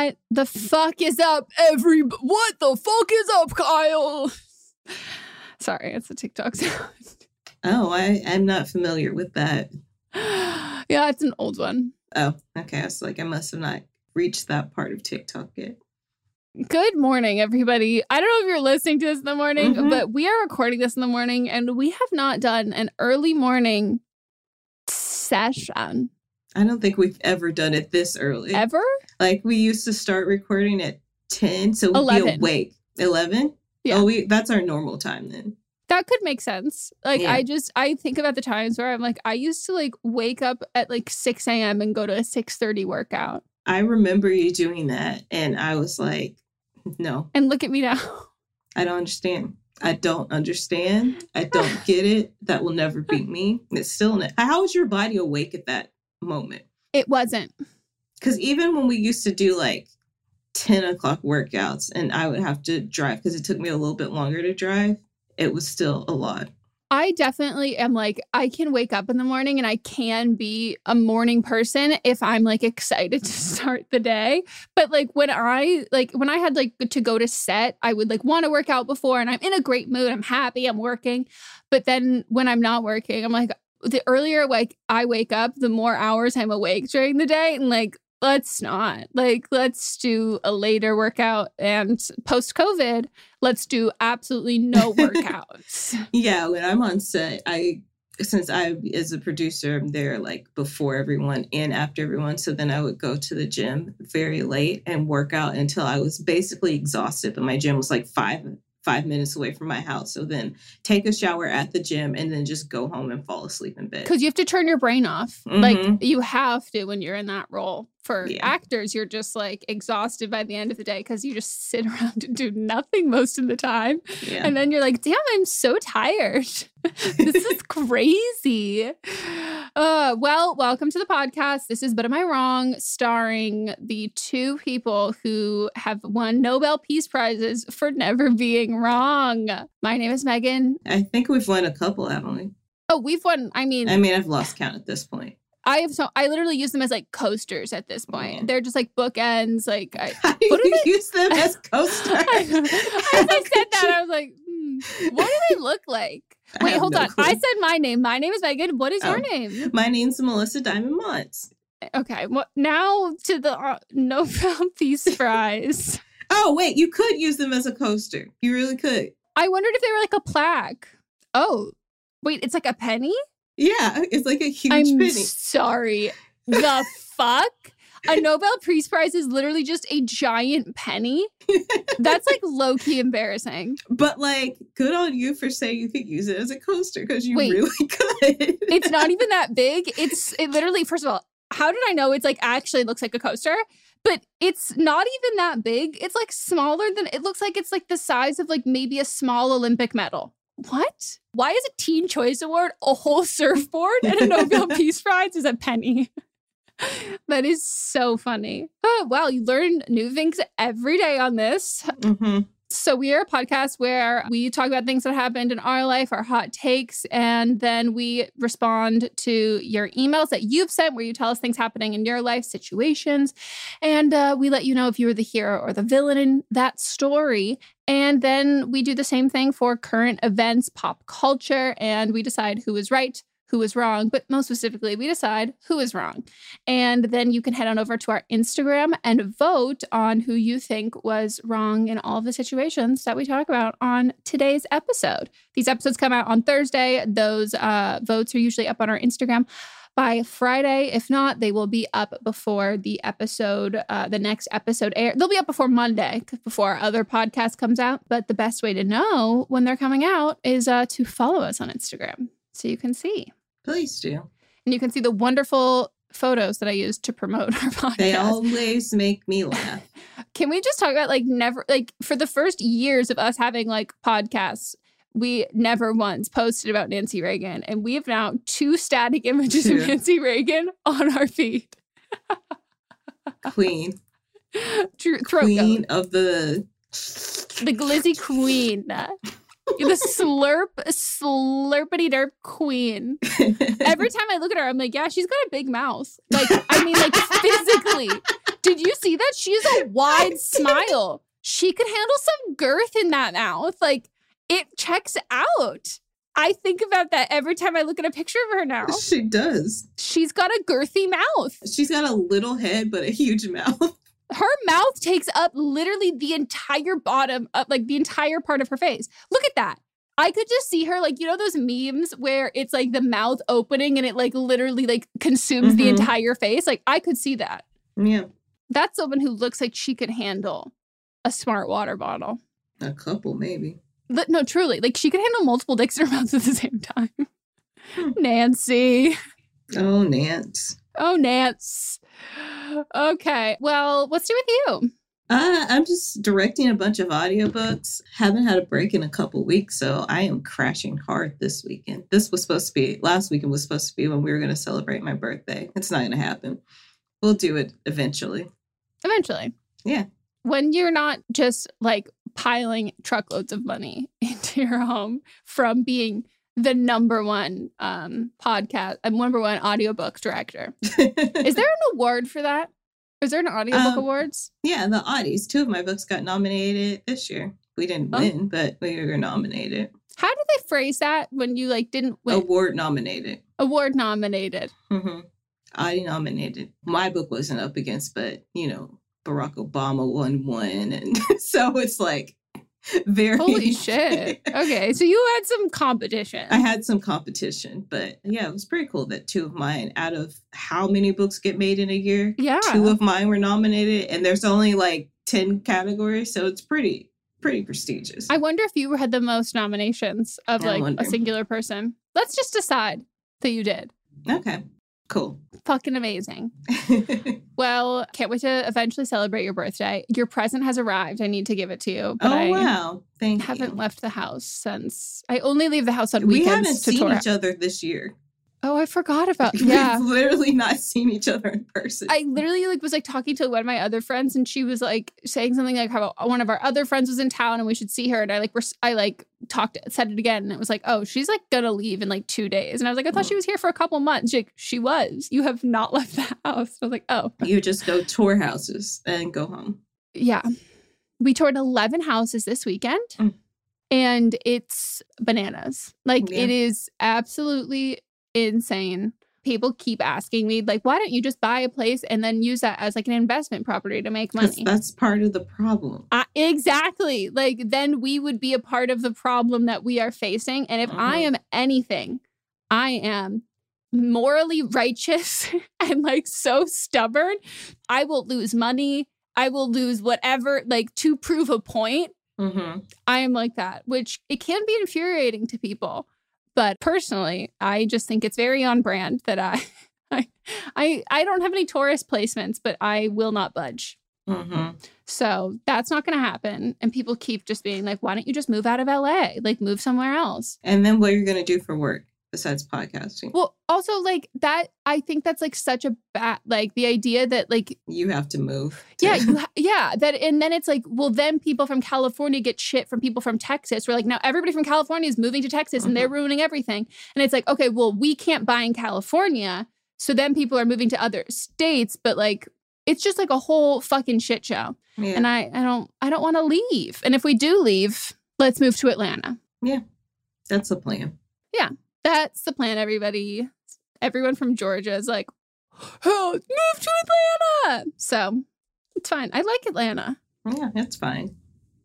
What the fuck is up, every? What the fuck is up, Kyle? Sorry, it's a TikTok sound. Oh, I, I'm not familiar with that. yeah, it's an old one. Oh, okay. I was like, I must have not reached that part of TikTok yet. Good morning, everybody. I don't know if you're listening to this in the morning, Mhm. but we are recording this in the morning and we have not done an early morning session I don't think we've ever done it this early. ever. Like we used to start recording at 10, so we'd 11. be awake. 11? Yeah. Oh, we that's our normal time then. That could make sense. Like, Yeah. I just, I think about the times where I'm like, I used to like wake up at like 6 a.m. and go to a 6.30 workout. I remember you doing that and I was like, no, And look at me now. I don't understand. I don't understand. I don't get it. That will never beat me. It's still how was your body awake at that moment? It wasn't. Because even when we used to do like 10 o'clock workouts and I would have to drive because it took me a little bit longer to drive, it was still a lot. I definitely am like, I can wake up in the morning and I can be a morning person if I'm like excited to start the day. But like when I like when I had like to go to set, I would like want to work out before and I'm in a great mood. I'm happy, I'm working. But then when I'm not working, I'm like the earlier like I wake up, the more hours I'm awake during the day. And like, let's not. Like, let's do a later workout and post COVID, let's do absolutely no workouts. Yeah, when I'm on set, I since I as a producer, I'm there like before everyone and after everyone. So then I would go to the gym very late and work out until I was basically exhausted. But my gym was like five five minutes away from my house. So then take a shower at the gym and then just go home and fall asleep in bed. because you have to turn your brain off. Like Mhm. you have to when you're in that role. For Yeah. actors, you're just like exhausted by the end of the day because you just sit around and do nothing most of the time. Yeah. And then you're like, damn, I'm so tired. this is crazy. Uh, well, welcome to the podcast. This is But Am I Wrong, starring the two people who have won Nobel Peace Prizes for never being wrong. My name is Megan. I think we've won a couple, haven't we? Oh, we've won. I mean, I mean, I've lost count at this point. I have so I literally use them as like coasters at this point. They're just like bookends. Like I, How do What do you they- use them as coasters? as I said that, I was like, hmm, what do they look like? Wait, hold no on. clue. I said my name. My name is Megan. What is your Oh. name? My name's Melissa Diamond Montz. Okay. Well, now to the uh, Nobel Peace Prize. Oh, wait, you could use them as a coaster. You really could. I wondered if they were like a plaque. Oh, wait, it's like a penny. Yeah, it's like a huge I'm penny. sorry. The fuck? A Nobel Peace Prize is literally just a giant penny. That's like low key embarrassing. But like, good on you for saying you could use it as a coaster because you Wait. really could. It's not even that big. It's it literally, first of all, how did I know it's like actually looks like a coaster? But it's not even that big. It's like smaller than it looks like it's like the size of like maybe a small Olympic medal. What? Why is a Teen Choice Award a whole surfboard and a Nobel Peace Prize is a penny? that is so funny. Oh, wow. You learn new things every day on this. Mhm. So, we are a podcast where we talk about things that happened in our life, our hot takes, and then we respond to your emails that you've sent where you tell us things happening in your life, situations. And uh, we let you know if you were the hero or the villain in that story. And then we do the same thing for current events, pop culture, and we decide who is right, who is wrong, but most specifically, we decide who is wrong. And then you can head on over to our Instagram and vote on who you think was wrong in all of the situations that we talk about on today's episode. These episodes come out on Thursday. Those uh, votes are usually up on our Instagram by Friday. If not, they will be up before the episode, uh, the next episode air. They'll be up before Monday, before our other podcast comes out. But the best way to know when they're coming out is uh, to follow us on Instagram so you can see. Please do. And you can see the wonderful photos that I use to promote our podcast. They always make me laugh. Can we just talk about like never like for the first years of us having like podcasts, we never once posted about Nancy Reagan, and we have now two static images of Nancy Reagan on our feed. Queen. True, Queen goat. of the the glizzy queen, the slurp slurpity derp queen. Every time I look at her, I'm like, yeah, she's got a big mouth. Like, I mean, like physically. Did you see that? She's a wide smile. She could handle some girth in that mouth. Like, it checks out. I think about that every time I look at a picture of her now. she does. She's got a girthy mouth. She's got a little head but a huge mouth. Her mouth takes up literally the entire bottom of like the entire part of her face. Look at that. I could just see her like you know those memes where it's like the mouth opening and it like literally like consumes the Mhm. entire face. Like I could see that. Yeah. That's someone who looks like she could handle a smart water bottle. A couple maybe. Li- No, truly, like she could handle multiple dicks in her mouth at the same time. Hmm. Nancy. Oh, Nance. Oh, Nance. Okay. Well, what's new with you? Uh, I'm just directing a bunch of audiobooks. Haven't had a break in a couple weeks, so I am crashing hard this weekend. This was supposed to be last weekend was supposed to be when we were going to celebrate my birthday. It's not going to happen. We'll do it eventually. Eventually. Yeah. When you're not just like piling truckloads of money into your home from being the number one um podcast and number one audiobook director. Is there an award for that? Is there an audiobook Um, awards? yeah, the Audies. Two of my books got nominated this year. We didn't Oh. win, but we were nominated. How do they phrase that when you like didn't win? Award nominated. Award nominated. hmm Audie nominated. My book wasn't up against, but you know, Barack Obama won one, and so it's like very Holy shit. Okay. So you had some competition. I had some competition, but yeah, it was pretty cool that two of mine, out of how many books get made in a year, yeah. two of mine were nominated, and there's only like ten categories, so it's pretty pretty prestigious. I wonder if you had the most nominations of like a singular person. Let's just decide that you did. okay, cool. Fucking amazing. Well, can't wait to eventually celebrate your birthday. Your present has arrived. I need to give it to you. But oh I wow, thank haven't you. left the house since I only leave the house on We weekends haven't to seen each other this year. Oh, I forgot about yeah. We've literally not seen each other in person. I literally like was like talking to one of my other friends, and she was like saying something like how one of our other friends was in town and we should see her. And I like res- I like talked said it again, and it was like, oh, she's like gonna leave in like two days. And I was like, I thought she was here for a couple months. She's like, she was. You have not left the house. I was like, oh, you just go tour houses and go home. yeah. We toured eleven houses this weekend, Mm. and it's bananas. Like Yeah. it is absolutely insane. People keep asking me, like, why don't you just buy a place and then use that as like an investment property to make money? That's part of the problem. Uh, exactly. Like then we would be a part of the problem that we are facing. And if I Mhm. am anything, I am morally righteous and like so stubborn. I will lose money. I will lose whatever, like to prove a point. Mm-hmm. I am like that, which it can be infuriating to people. But personally, I just think it's very on brand that I I I, I don't have any Taurus placements, but I will not budge. Mm-hmm. So that's not going to happen. And people keep just being like, why don't you just move out of LA? Like, move somewhere else. And then what are you're gonna do for work besides podcasting? Well, also, like, that, I think that's like such a bad, like, the idea that, like, You have to move. to- yeah, you ha- yeah, that, and then it's like, well, then people from California get shit from people from Texas. We're like, now everybody from California is moving to Texas and they're mm-hmm. ruining everything. And it's like, okay, well, we can't buy in California. So then people are moving to other states, but like, it's just like a whole fucking shit show. yeah. and I, I don't I don't want to leave. And if we do leave, let's move to Atlanta. Yeah, that's the plan. That's the plan, everybody. Everyone from Georgia is like, oh, move to Atlanta. So it's fine. I like Atlanta. Yeah, it's fine.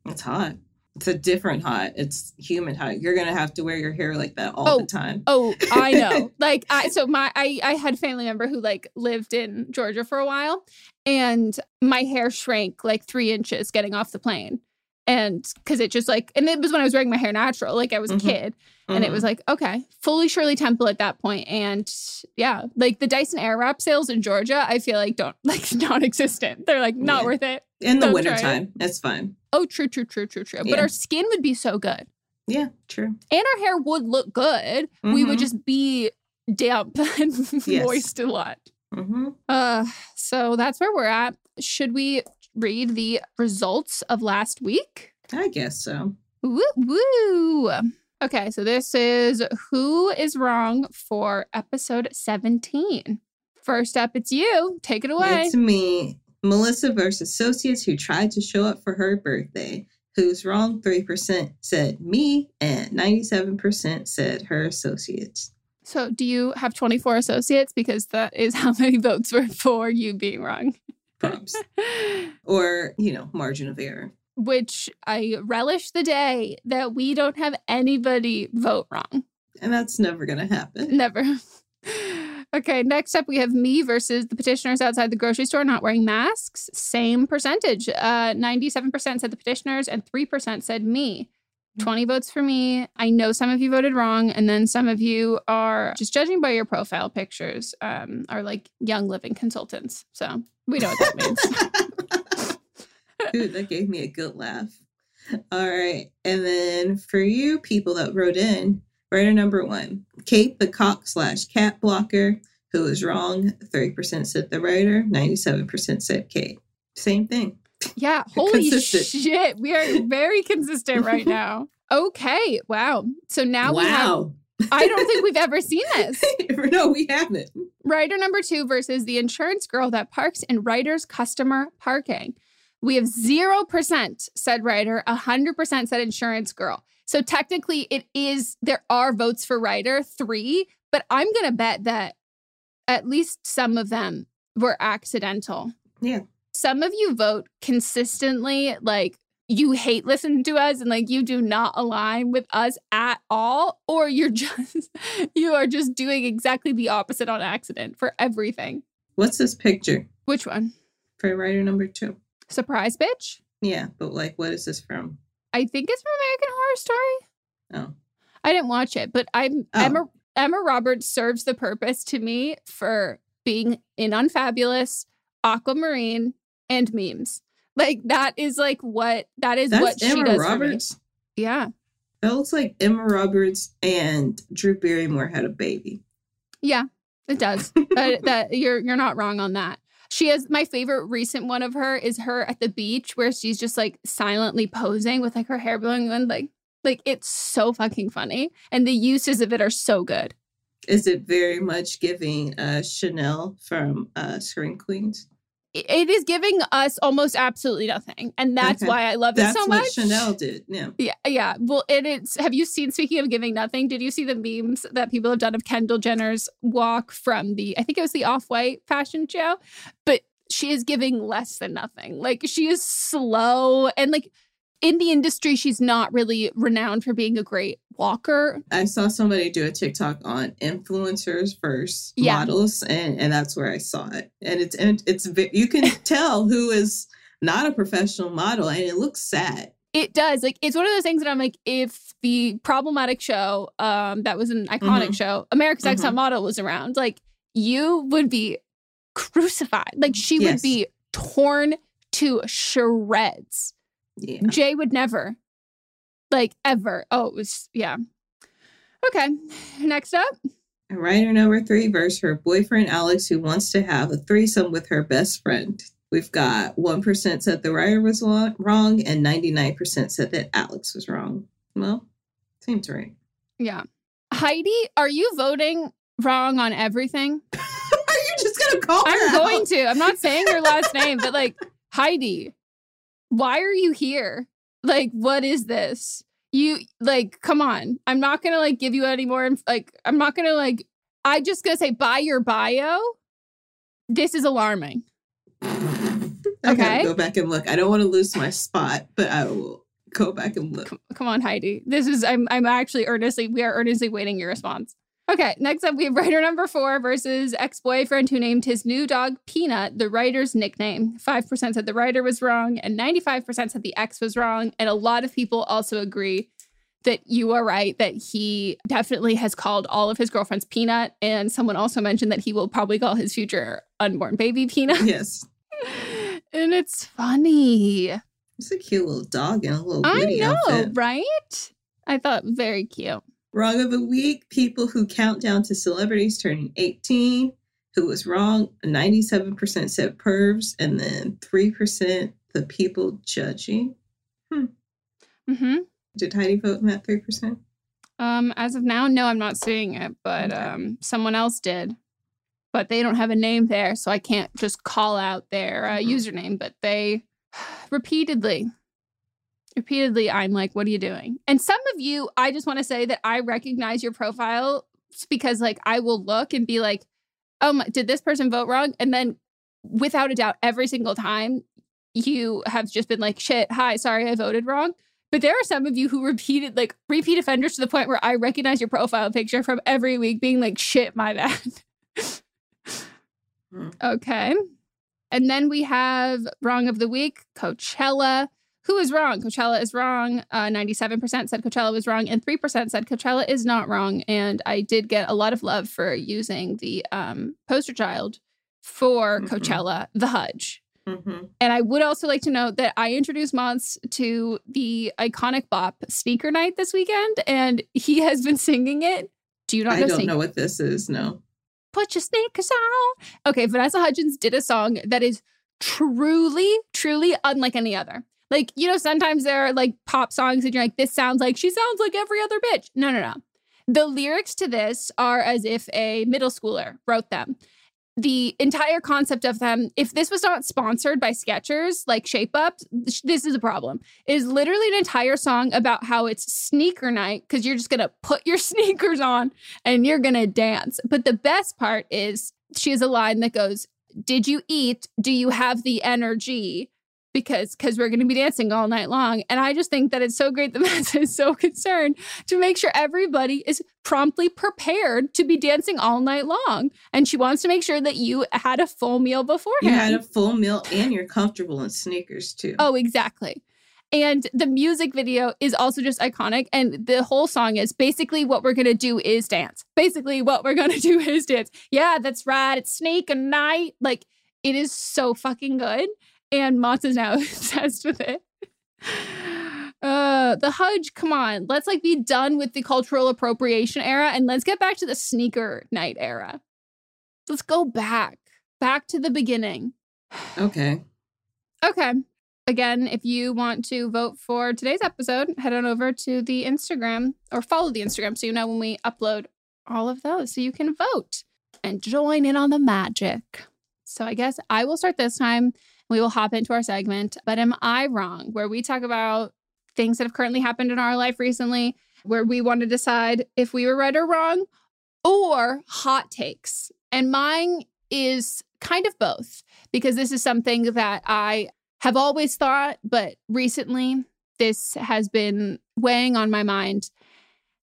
It's hot. It's a different hot. It's humid hot. You're gonna have to wear your hair like that all Oh, the time. Oh, I know. like I so my I I had a family member who like lived in Georgia for a while and my hair shrank like three inches getting off the plane. And because it just like and it was when I was wearing my hair natural, like I was Mhm. a kid. And it Mhm. was like, okay, fully Shirley Temple at that. And yeah, like the Dyson Airwrap sales in Georgia, I feel like don't like non-existent. They're like not Yeah. worth it. in the try it. wintertime. It's fine. Oh, true, true, true, true, true. But our skin would be so good. Yeah, true. And our hair would look good. We would Mhm. just be damp and Yes. moist a lot. hmm Uh so that's where we're at. Should we read the results of last week? I guess so. Woo woo. Okay, so this is who is wrong for episode 17. First up, it's you. Take it away. It's me, Melissa versus associates who tried to show up for her birthday. Who's wrong? 3% said me, and 97% said her associates. So, do you have 24 associates? Because that is how many votes were for you being wrong. Props. or, you know, margin of error. Which I relish the day that we don't have anybody vote wrong. And that's never going to happen. Never. Okay, next up we have me versus the petitioners outside the grocery store not wearing masks. Same percentage. Uh, 97% said the petitioners and 3% said me. 20 votes for me. I know some of you voted wrong, and then some of you are just judging by your profile pictures, um, are like young living consultants. So we know what that means. Dude, that gave me a good laugh. All right. And then for you people that wrote in, writer number one, Kate the cock slash cat blocker, who was wrong. 30% said the writer, 97% said Kate. Same thing. Yeah, holy Consistent. shit. We are very consistent right now. Okay, wow. So now we have. I don't think we've ever seen this. no, we haven't. Rider number two versus the insurance girl that parks in Rider's customer parking. We have 0% said Rider, 100% said insurance girl. So technically, it is, there are votes for Rider, three, but I'm going to bet that at least some of them were accidental. Yeah. Some of you vote consistently, like, you hate listening to us and like you do not align with us at all or you're just you are just doing exactly the opposite on accident for everything What's this picture which one for writer number two? surprise bitch Yeah, but like, what is this from? i think it's from american horror story Oh, i didn't watch it but i'm Oh. emma emma roberts serves the purpose to me for being in unfabulous aquamarine and memes like that is like what that is that's what she Emma does Roberts. yeah That looks like Emma Roberts and Drew Barrymore had a baby. Yeah, it does. that, that you're you're not wrong on that. She has my favorite recent one of her is her at the beach where she's just like silently posing with like her hair blowing and like like it's so fucking funny and the uses of it are so good. Is it very much giving uh, Chanel from uh, Scream Queens? It- It is giving us almost absolutely nothing, and that's Okay. why I love That's it so what much. Chanel did. Yeah. Yeah, yeah. Well, and it's have you seen speaking of giving nothing, did you see the memes that people have done of Kendall Jenner's walk from the I think it was the off-white fashion show, but she is giving less than nothing. Like she is slow and like in the industry she's not really renowned for being a great walker. I saw somebody do a TikTok on influencers versus Yeah. models, and, and that's where I saw it. And it's and it's you can tell who is not a professional model, and it looks sad. It does. Like it's one of those things that I'm like if the problematic show um that was an iconic Mhm. show, America's Next Mhm. Top Model was around, like you would be crucified. Like she would be torn to shreds. Yeah. Jay would never, like ever. Oh, it was yeah. Okay, next up. Writer number three versus her boyfriend Alex, who wants to have a threesome with her best friend. We've got 1% said the writer was lo- wrong, and 99% said that Alex was wrong. Well, seems right. Yeah, Heidi, are you voting wrong on everything? Are you just going to call her I'm out? going to. I'm not saying your last name, but like Heidi, why are you here? Like, what is this? You like, come on. I'm not gonna like give you any more. inf- Like, I'm not gonna like. I just gonna say by your bio. This is alarming. Okay. go back and look. I don't want to lose my spot, but I will go back and look. Come, come on, Heidi. This is. I'm. I'm actually earnestly. We are earnestly waiting your response. Okay. Next up, we have writer number four versus ex-boyfriend who named his new dog Peanut the writer's nickname. Five percent said the writer was wrong, and ninety-five percent said the ex was wrong. And a lot of people also agree that you are right that he definitely has called all of his girlfriends Peanut, and someone also mentioned that he will probably call his future unborn baby Peanut. Yes. and it's funny. It's a cute little dog in a little I know, outfit. right? I thought very cute. Wrong of the week, people who count down to celebrities turning 18. Who was wrong? 97% said pervs, and then 3% the people judging. hmm Mhm. Did Heidi vote in that 3%? Um, as of now, no, I'm not seeing it, but Okay. um, someone else did. But they don't have a name there, so I can't just call out their uh, Mhm. username. But they repeatedly, repeatedly, I'm like, "What are you doing?" And some of you, I just want to say that I recognize your profile because, like, I will look and be like, "Oh, my, did this person vote wrong?" And then, without a doubt, every single time, you have just been like, "Shit, hi, sorry, I voted wrong." But there are some of you who repeated like repeat offenders to the point where I recognize your profile picture from every week being like, shit, my bad. Hmm. okay. And then we have wrong of the week, Coachella. Who is wrong? Coachella is wrong. Uh, 97% said Coachella was wrong, and 3% said Coachella is not wrong. And I did get a lot of love for using the um, poster child for Mhm. Coachella, the Hudge. Mm-hmm. And I would also like to note that I introduced Montz to the iconic bop Sneaker Night this weekend, and he has been singing it. Do you not I know don't Sneaker? know what this is. No. Put your sneakers on. Okay, Vanessa Hudgens did a song that is truly, truly unlike any other. Like, you know, sometimes there are like pop songs and you're like, this sounds like she sounds like every other bitch. No, no, no. The lyrics to this are as if a middle schooler wrote them. The entire concept of them, if this was not sponsored by Skechers, like Shape Up, this is a problem. Is literally an entire song about how it's sneaker night because you're just gonna put your sneakers on and you're gonna dance. But the best part is she has a line that goes, Did you eat? Do you have the energy? Because because we're gonna be dancing all night long. And I just think that it's so great that Vanessa is so concerned to make sure everybody is promptly prepared to be dancing all night long. And she wants to make sure that you had a full meal beforehand. You had a full meal and you're comfortable in sneakers too. Oh, exactly. And the music video is also just iconic. And the whole song is basically what we're going to do is dance. Basically, what we're going to do is dance. Yeah, that's right. It's Sneaker Night. Like, it is so fucking good. And Montz is now obsessed with it. Uh, the Hudge, come on. Let's like be done with the cultural appropriation era and let's get back to the sneaker night era. Let's go back, back to the beginning. Okay. Okay. Again, if you want to vote for today's episode, head on over to the Instagram or follow the Instagram so you know when we upload all of those so you can vote and join in on the magic. So I guess I will start this time. We will hop into our segment, but am I wrong? Where we talk about things that have currently happened in our life recently, where we want to decide if we were right or wrong, or hot takes. And mine is kind of both because this is something that I have always thought, but recently this has been weighing on my mind.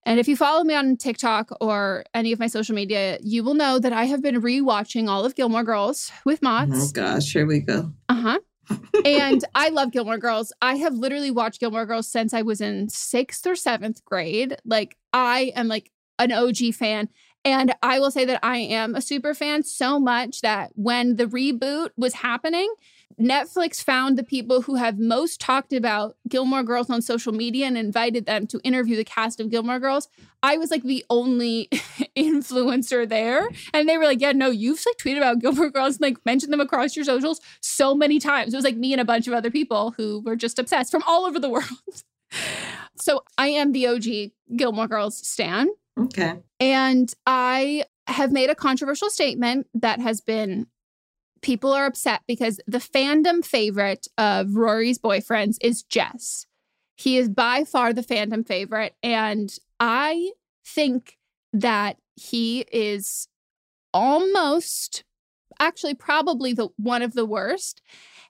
And if you follow me on TikTok or any of my social media, you will know that I have been rewatching all of Gilmore Girls with Oh gosh, here we go. Uh huh. and I love Gilmore Girls. I have literally watched Gilmore Girls since I was in sixth or seventh grade. Like, I am like an OG fan. And I will say that I am a super fan so much that when the reboot was happening, Netflix found the people who have most talked about Gilmore Girls on social media and invited them to interview the cast of Gilmore Girls. I was like the only influencer there. And they were like, Yeah, no, you've like tweeted about Gilmore Girls and like mentioned them across your socials so many times. It was like me and a bunch of other people who were just obsessed from all over the world. so I am the OG Gilmore Girls stan. Okay. And I have made a controversial statement that has been people are upset because the fandom favorite of Rory's boyfriends is Jess. He is by far the fandom favorite. And I think that he is almost, actually, probably the one of the worst.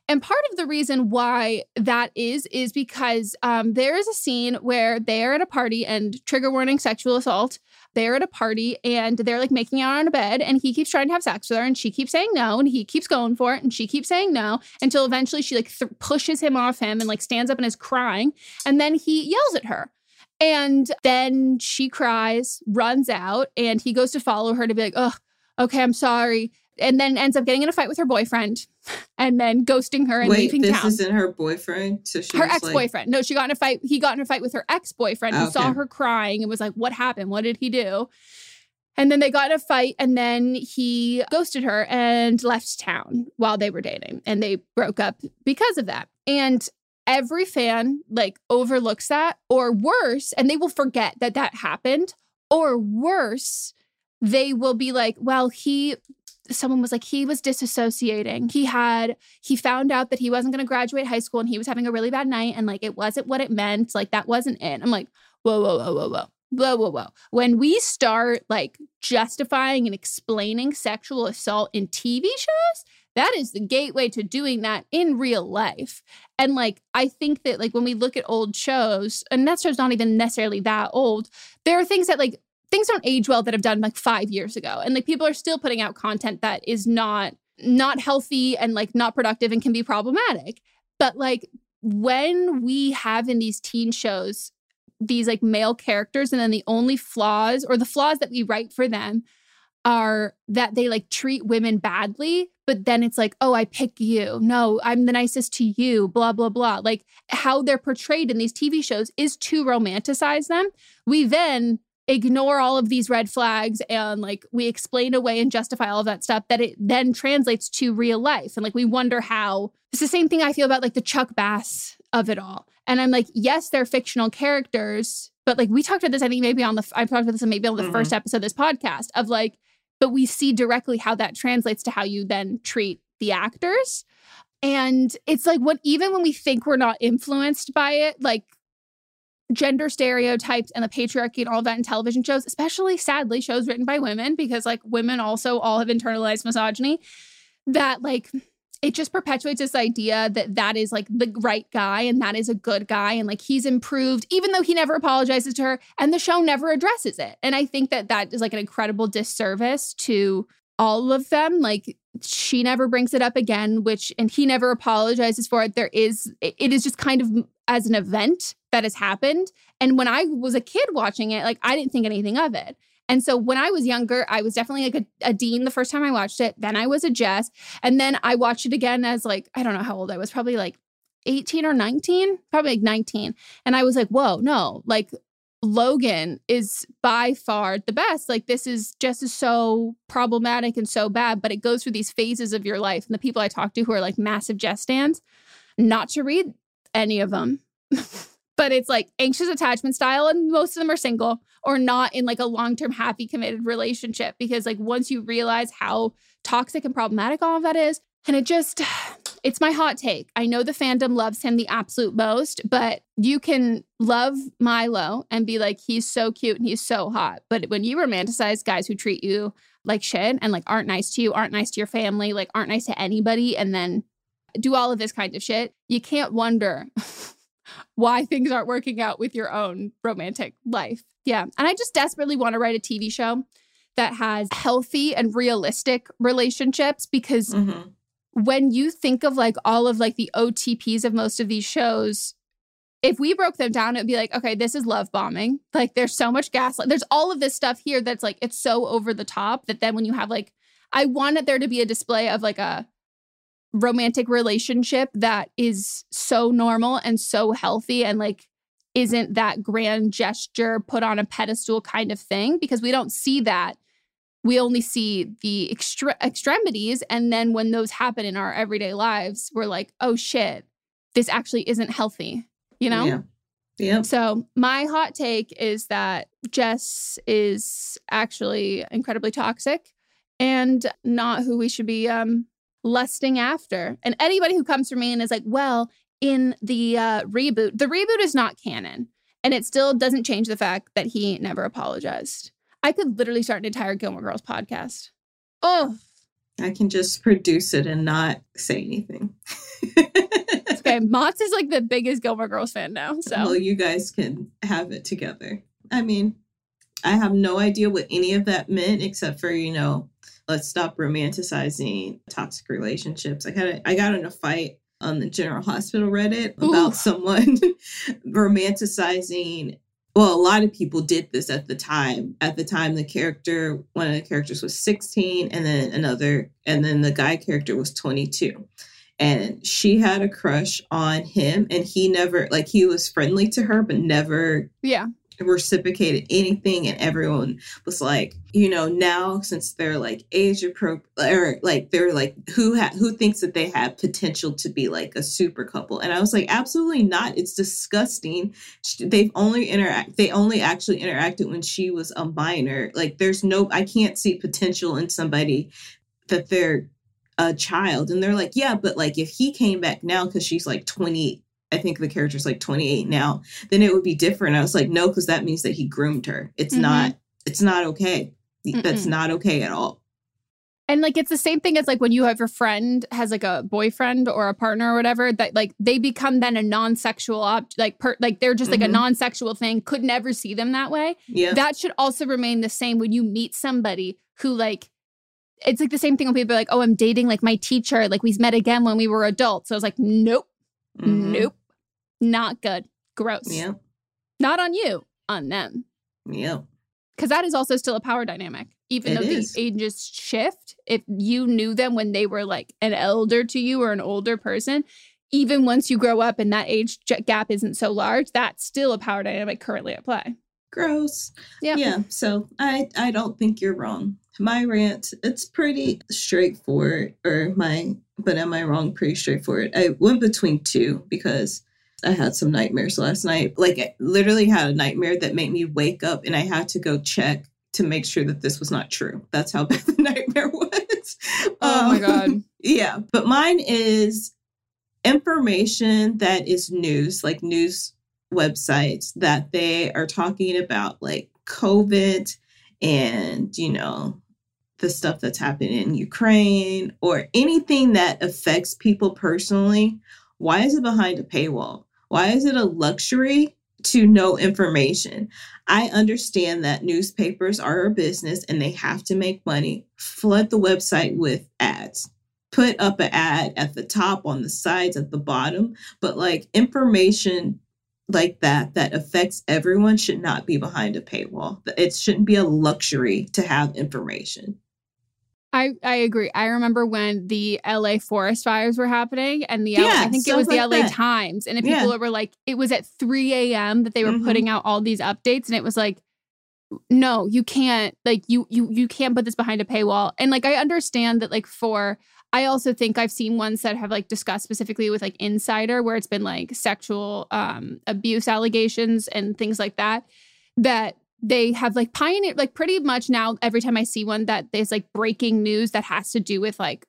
And part of the reason why that is, is because um, there is a scene where they're at a party and trigger warning sexual assault. They're at a party and they're like making out on a bed, and he keeps trying to have sex with her, and she keeps saying no, and he keeps going for it, and she keeps saying no until eventually she like th- pushes him off him and like stands up and is crying. And then he yells at her. And then she cries, runs out, and he goes to follow her to be like, oh, okay, I'm sorry. And then ends up getting in a fight with her boyfriend and then ghosting her and Wait, leaving this town. isn't her boyfriend. So she her ex boyfriend. no, she got in a fight. He got in a fight with her ex boyfriend who oh, saw her crying and was like, What happened? What did he do? And then they got in a fight, and then he ghosted her and left town while they were dating. And they broke up because of that. And every fan like overlooks that, or worse, and they will forget that that happened, or worse, they will be like, Well, he. Someone was like, he was disassociating. He had, he found out that he wasn't going to graduate high school and he was having a really bad night and like it wasn't what it meant. Like that wasn't it. I'm like, whoa, whoa, whoa, whoa, whoa whoa, whoa, whoa. When we start like justifying and explaining sexual assault in TV shows, that is the gateway to doing that in real life. And like, I think that like when we look at old shows, and that show's not even necessarily that old, there are things that like things don't age well that have done like five years ago. And like people are still putting out content that is not not healthy and like not productive and can be problematic. But like when we have in these teen shows these like male characters and then the only flaws or the flaws that we write for them are that they like treat women badly but then it's like oh i pick you no i'm the nicest to you blah blah blah like how they're portrayed in these tv shows is to romanticize them we then ignore all of these red flags and like we explain away and justify all of that stuff that it then translates to real life. And like we wonder how it's the same thing i feel about like the chuck bass of it all. And i'm like yes they're fictional characters but like we talked about this i think maybe on the i talked about this maybe on the Mhm. first episode of this podcast of like but we see directly how that translates to how you then treat the actors. And it's like what even when we think we're not influenced by it like gender stereotypes and the patriarchy and all that in television shows, especially sadly shows written by women, because like women also all have internalized misogyny, that like it just perpetuates this idea that that is like the right guy and that is a good guy and like he's improved, even though he never apologizes to her and the show never addresses it. And I think that that is like an incredible disservice to all of them. Like she never brings it up again, which, and he never apologizes for it. There is, it is just kind of as an event that has happened. And when I was a kid watching it, like I didn't think anything of it. And so when I was younger, I was definitely like a, a Dean the first time I watched it. Then I was a Jess. And then I watched it again as like, I don't know how old I was, probably like 18 or 19, probably like 19. And I was like, whoa, no, like Logan is by far the best. Like this is just so problematic and so bad, but it goes through these phases of your life. And the people I talk to who are like massive Jess stands, not to read any of them. but it's like anxious attachment style and most of them are single or not in like a long-term happy committed relationship because like once you realize how toxic and problematic all of that is and it just it's my hot take. I know the fandom loves him the absolute most but you can love milo and be like he's so cute and he's so hot. But when you romanticize guys who treat you like shit and like aren't nice to you aren't nice to your family like aren't nice to anybody and then do all of this kind of shit you can't wonder why things aren't working out with your own romantic life. Yeah. And I just desperately want to write a TV show that has healthy and realistic relationships because hmm when you think of like all of like the OTPs of most of these shows, if we broke them down, it'd be like, okay, this is love bombing. Like there's so much gaslight. There's all of this stuff here that's like it's so over the top that then when you have like I wanted there to be a display of like a romantic relationship that is so normal and so healthy and like isn't that grand gesture put on a pedestal kind of thing because we don't see that we only see the extre- extremities and then when those happen in our everyday lives we're like oh shit this actually isn't healthy you know Yeah. Yep. so my hot take is that Jess is actually incredibly toxic and not who we should be um lusting after. And anybody who comes for me and is like, "Well, in the uh, reboot. The reboot is not canon, and it still doesn't change the fact that he never apologized. I could literally start an entire Gilmore Girls podcast. Oh, I can just produce it and not say anything. okay. Montz is like the biggest Gilmore Girls fan now. So well, you guys can have it together. I mean, I have no idea what any of that meant except for, you know, let's stop romanticizing toxic relationships. I got a, I got in a fight on the General Hospital Reddit about Ooh. someone romanticizing well, a lot of people did this at the time. At the time, the character, one of the characters was 16, and then another, and then the guy character was 22. And she had a crush on him, and he never, like, he was friendly to her, but never yeah reciprocated anything and everyone was like you know now since they're like age appropriate or like they're like who ha- who thinks that they have potential to be like a super couple? And i was like absolutely not. It's disgusting. They've only interact they only actually interacted when she was a minor. Like there's no i can't see potential in somebody that they're a child. And they're like yeah but like if he came back now because she's like 20 I think the character's like 28 now, then it would be different. I was like, no, because that means that he groomed her. It's mm-hmm. not, it's not okay. Mm-mm. That's not okay at all. And like it's the same thing as like when you have a friend has like a boyfriend or a partner or whatever that like they become then a non-sexual object like per like they're just like mm-hmm. a non-sexual thing could never see them that way. Yeah. That should also remain the same when you meet somebody who like it's like the same thing when people are like, oh, I'm dating like my teacher, like we met again when we were adults. So I was like, nope, mm-hmm. nope. Not good. Gross. Yeah. Not on you, on them. Yeah. Because that is also still a power dynamic. Even it though is. the ages shift, if you knew them when they were like an elder to you or an older person, even once you grow up and that age gap isn't so large, that's still a power dynamic currently at play. Gross. Yeah. Yeah. So I I don't think you're wrong. My rant, it's pretty straightforward, or my but am I wrong? Pretty straightforward. I went between two because I had some nightmares last night. Like, I literally had a nightmare that made me wake up and I had to go check to make sure that this was not true. That's how bad the nightmare was. Oh um, my God. Yeah. But mine is information that is news, like news websites that they are talking about, like COVID and, you know, the stuff that's happening in Ukraine or anything that affects people personally. Why is it behind a paywall? Why is it a luxury to know information? I understand that newspapers are a business and they have to make money. Flood the website with ads. Put up an ad at the top, on the sides, at the bottom. But like information like that that affects everyone should not be behind a paywall. It shouldn't be a luxury to have information. I, I agree. I remember when the LA forest fires were happening and the yeah, LA, I think it was the LA that. Times and people yeah. were like it was at 3 a.m. that they were mm-hmm. putting out all these updates and it was like no, you can't like you you you can't put this behind a paywall. And like I understand that like for I also think I've seen ones that have like discussed specifically with like insider where it's been like sexual um abuse allegations and things like that that they have like pioneered like pretty much now every time I see one that there's like breaking news that has to do with like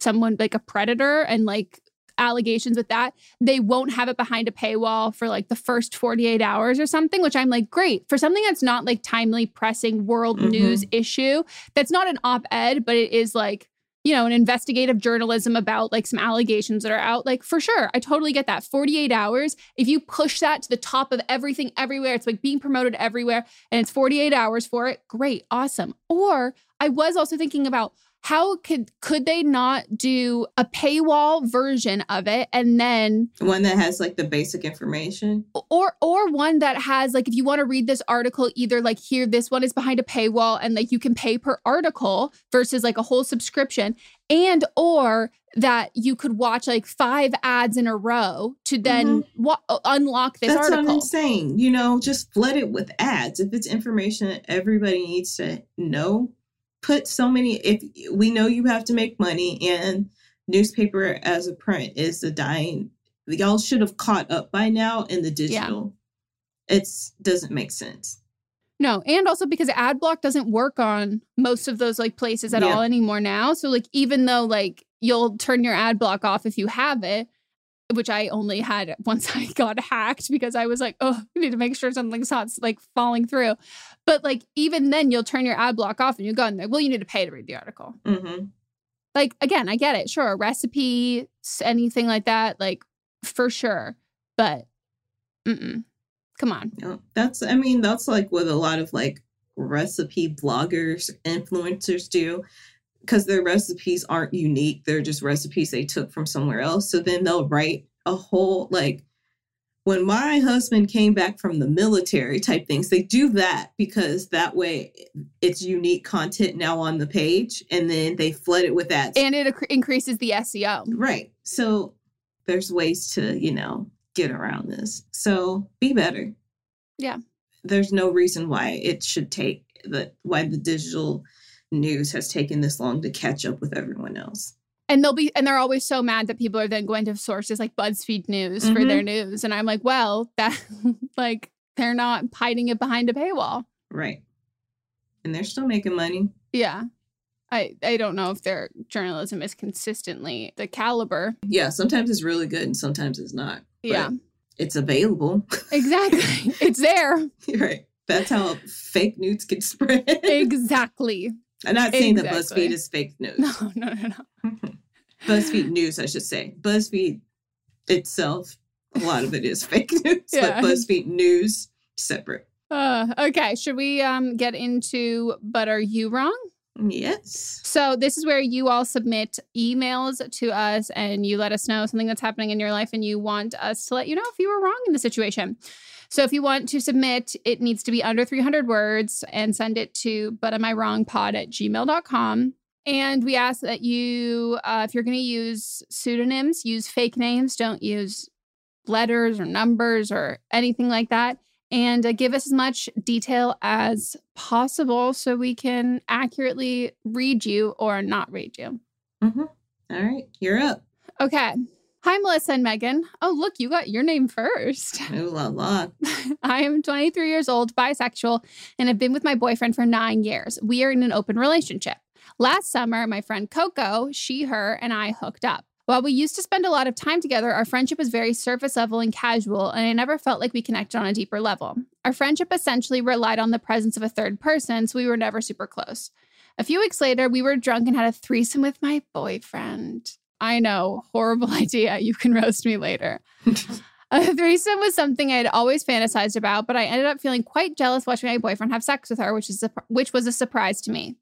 someone like a predator and like allegations with that, they won't have it behind a paywall for like the first 48 hours or something, which I'm like, great. For something that's not like timely pressing world mm-hmm. news issue, that's not an op ed, but it is like you know, an investigative journalism about like some allegations that are out, like for sure, I totally get that. 48 hours, if you push that to the top of everything everywhere, it's like being promoted everywhere and it's 48 hours for it, great, awesome. Or I was also thinking about how could could they not do a paywall version of it and then one that has like the basic information or or one that has like if you want to read this article either like here this one is behind a paywall and like you can pay per article versus like a whole subscription and or that you could watch like five ads in a row to then mm-hmm. wa- unlock this That's article. what I'm saying. You know, just flood it with ads. If it's information that everybody needs to know, put so many if we know you have to make money and newspaper as a print is the dying y'all should have caught up by now in the digital yeah. it's doesn't make sense no and also because ad block doesn't work on most of those like places at yeah. all anymore now so like even though like you'll turn your ad block off if you have it which I only had once I got hacked because I was like, oh, I need to make sure something's not like falling through. But like even then, you'll turn your ad block off and you go in there. Well, you need to pay to read the article. Mm-hmm. Like again, I get it. Sure, a recipe, anything like that, like for sure. But mm-mm. come on. Yeah, that's. I mean, that's like what a lot of like recipe bloggers, influencers do because their recipes aren't unique. They're just recipes they took from somewhere else. So then they'll write a whole like when my husband came back from the military type things, they do that because that way it's unique content now on the page and then they flood it with that. And it ac- increases the SEO. Right. So there's ways to, you know, get around this. So be better. Yeah. There's no reason why it should take the why the digital news has taken this long to catch up with everyone else. And they'll be and they're always so mad that people are then going to sources like BuzzFeed News mm-hmm. for their news. And I'm like, well, that like they're not hiding it behind a paywall. Right. And they're still making money. Yeah. I, I don't know if their journalism is consistently the caliber. Yeah, sometimes it's really good and sometimes it's not. Yeah. It's available. Exactly. it's there. right. That's how fake news get spread. exactly. I'm not saying exactly. that BuzzFeed is fake news. No, no, no, no. BuzzFeed News, I should say. BuzzFeed itself, a lot of it is fake news, yeah. but BuzzFeed News, separate. Uh, okay, should we um, get into But Are You Wrong? Yes. So, this is where you all submit emails to us and you let us know something that's happening in your life and you want us to let you know if you were wrong in the situation. So if you want to submit, it needs to be under 300 words and send it to but am I wrong pod at gmail.com. And we ask that you, uh, if you're going to use pseudonyms, use fake names. Don't use letters or numbers or anything like that. And uh, give us as much detail as possible so we can accurately read you or not read you. Mm-hmm. All right, you're up. Okay. Hi, Melissa and Megan. Oh, look, you got your name first. Ooh la la. I am 23 years old, bisexual, and have been with my boyfriend for nine years. We are in an open relationship. Last summer, my friend Coco, she, her, and I hooked up. While we used to spend a lot of time together, our friendship was very surface level and casual, and I never felt like we connected on a deeper level. Our friendship essentially relied on the presence of a third person, so we were never super close. A few weeks later, we were drunk and had a threesome with my boyfriend. I know, horrible idea. You can roast me later. a uh, threesome was something I had always fantasized about, but I ended up feeling quite jealous watching my boyfriend have sex with her, which is a, which was a surprise to me.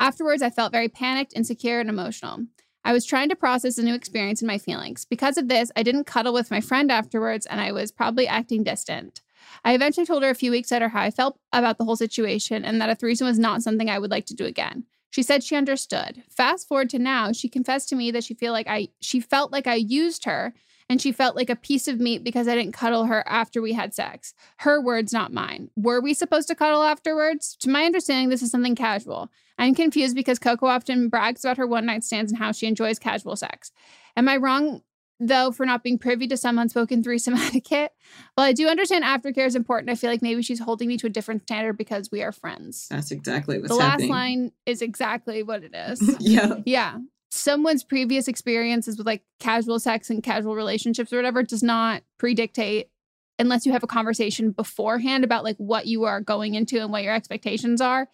Afterwards, I felt very panicked, insecure, and emotional. I was trying to process a new experience in my feelings. Because of this, I didn't cuddle with my friend afterwards, and I was probably acting distant. I eventually told her a few weeks later how I felt about the whole situation and that a threesome was not something I would like to do again. She said she understood. Fast forward to now, she confessed to me that she feel like I she felt like I used her and she felt like a piece of meat because I didn't cuddle her after we had sex. Her words, not mine. Were we supposed to cuddle afterwards? To my understanding, this is something casual. I'm confused because Coco often brags about her one night stands and how she enjoys casual sex. Am I wrong though, for not being privy to some unspoken threesome etiquette. While I do understand aftercare is important, I feel like maybe she's holding me to a different standard because we are friends. That's exactly what's the happening. last line is exactly what it is. yeah. Yeah. Someone's previous experiences with like casual sex and casual relationships or whatever does not predictate unless you have a conversation beforehand about like what you are going into and what your expectations are.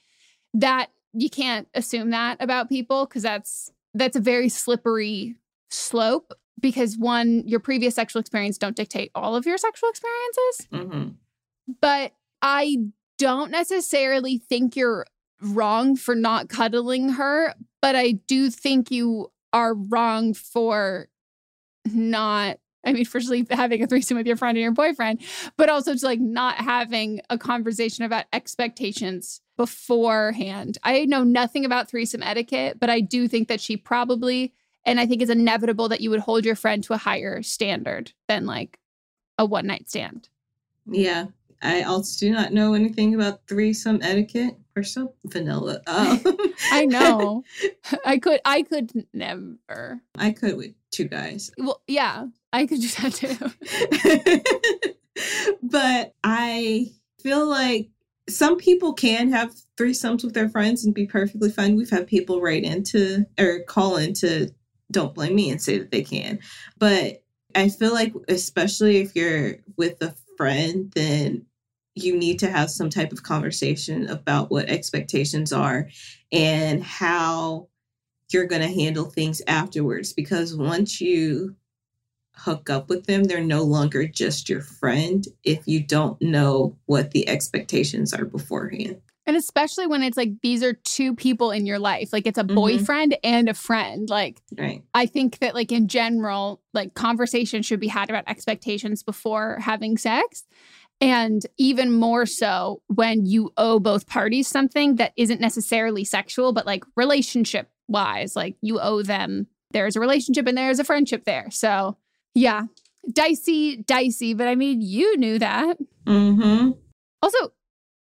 That you can't assume that about people because that's that's a very slippery slope because one, your previous sexual experience don't dictate all of your sexual experiences. Mm-hmm. But I don't necessarily think you're wrong for not cuddling her, but I do think you are wrong for not I mean, firstly, having a threesome with your friend and your boyfriend, but also to like not having a conversation about expectations beforehand. I know nothing about threesome etiquette, but I do think that she probably and I think it's inevitable that you would hold your friend to a higher standard than like a one night stand. Yeah. I also do not know anything about threesome etiquette. or so vanilla. Um, I know. I could. I could never. I could with two guys. Well, yeah, I could do that too. but I feel like some people can have threesomes with their friends and be perfectly fine. We've had people write into or call into don't blame me and say that they can. But I feel like, especially if you're with a friend, then you need to have some type of conversation about what expectations are and how you're going to handle things afterwards. Because once you hook up with them, they're no longer just your friend if you don't know what the expectations are beforehand. And especially when it's like these are two people in your life, like it's a Mhm. boyfriend and a friend. Like, Right. I think that, like, in general, like, conversation should be had about expectations before having sex. And even more so when you owe both parties something that isn't necessarily sexual, but like relationship wise, like you owe them, there's a relationship and there's a friendship there. So, yeah, dicey, dicey. But I mean, you knew that. Mm-hmm. Also,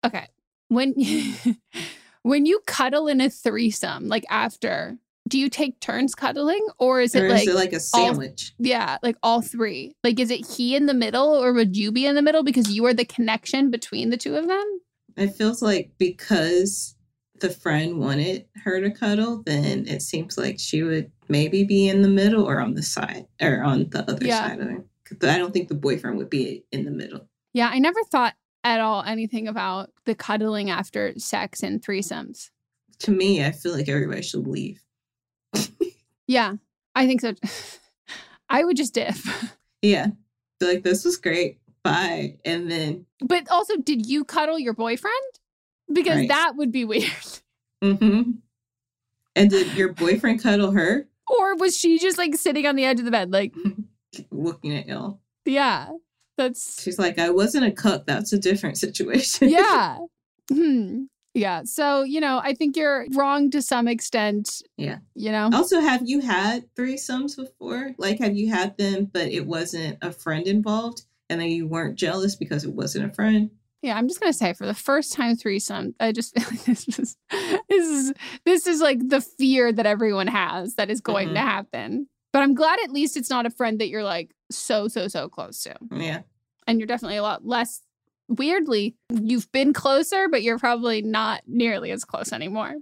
okay, when mm. when you cuddle in a threesome, like after, do you take turns cuddling or is it Or is like it like a sandwich? yeah, like all three? Like is it he in the middle or would you be in the middle because you are the connection between the two of them? It feels like because the friend wanted her to cuddle, then it seems like she would maybe be in the middle or on the side or on the other Yeah. side of it. But I don't think the boyfriend would be in the middle. Yeah, I never thought at all anything about the cuddling after sex and threesomes. To me, I feel like everybody should leave. Yeah, I think so. I would just dip. Yeah. Be like, this was great. Bye. And then, But also, did you cuddle your boyfriend? Because Right. that would be weird. mm-hmm. And did your boyfriend cuddle her Or was she just like sitting on the edge of the bed? Like, looking at y'all? yeah, that's, She's like, I wasn't a cuck. That's a different situation. yeah. Hmm. Yeah. So, you know, I think you're wrong to some extent. Yeah. You know? Also, have you had threesomes before? Like, have you had them, but it wasn't a friend involved, and then you weren't jealous because it wasn't a friend? Yeah, I'm just gonna say for the first time threesome, I just feel like this is this is this is like the fear that everyone has that is going Mhm. to happen. But I'm glad at least it's not a friend that you're like so so so close to, Yeah. and you're definitely a lot less. Weirdly, you've been closer, but you're probably not nearly as close anymore.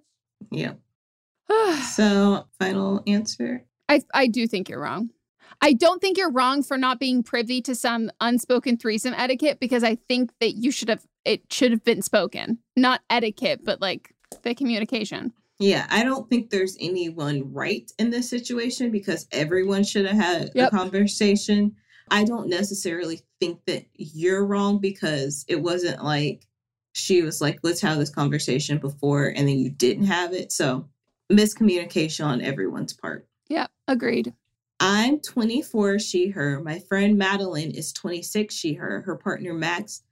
Yeah. So, final answer. I, I do think you're wrong. I don't think you're wrong for not being privy to some unspoken threesome etiquette because I think that you should have it should have been spoken, not etiquette, but like the communication. Yeah, I don't think there's anyone right in this situation because everyone should have had Yep. a conversation. I don't necessarily think that you're wrong because it wasn't like she was like, let's have this conversation before and then you didn't have it. So, miscommunication on everyone's part. Yeah, agreed. I'm 24, she, her. My friend Madeline is 26, she, her. Her partner Max,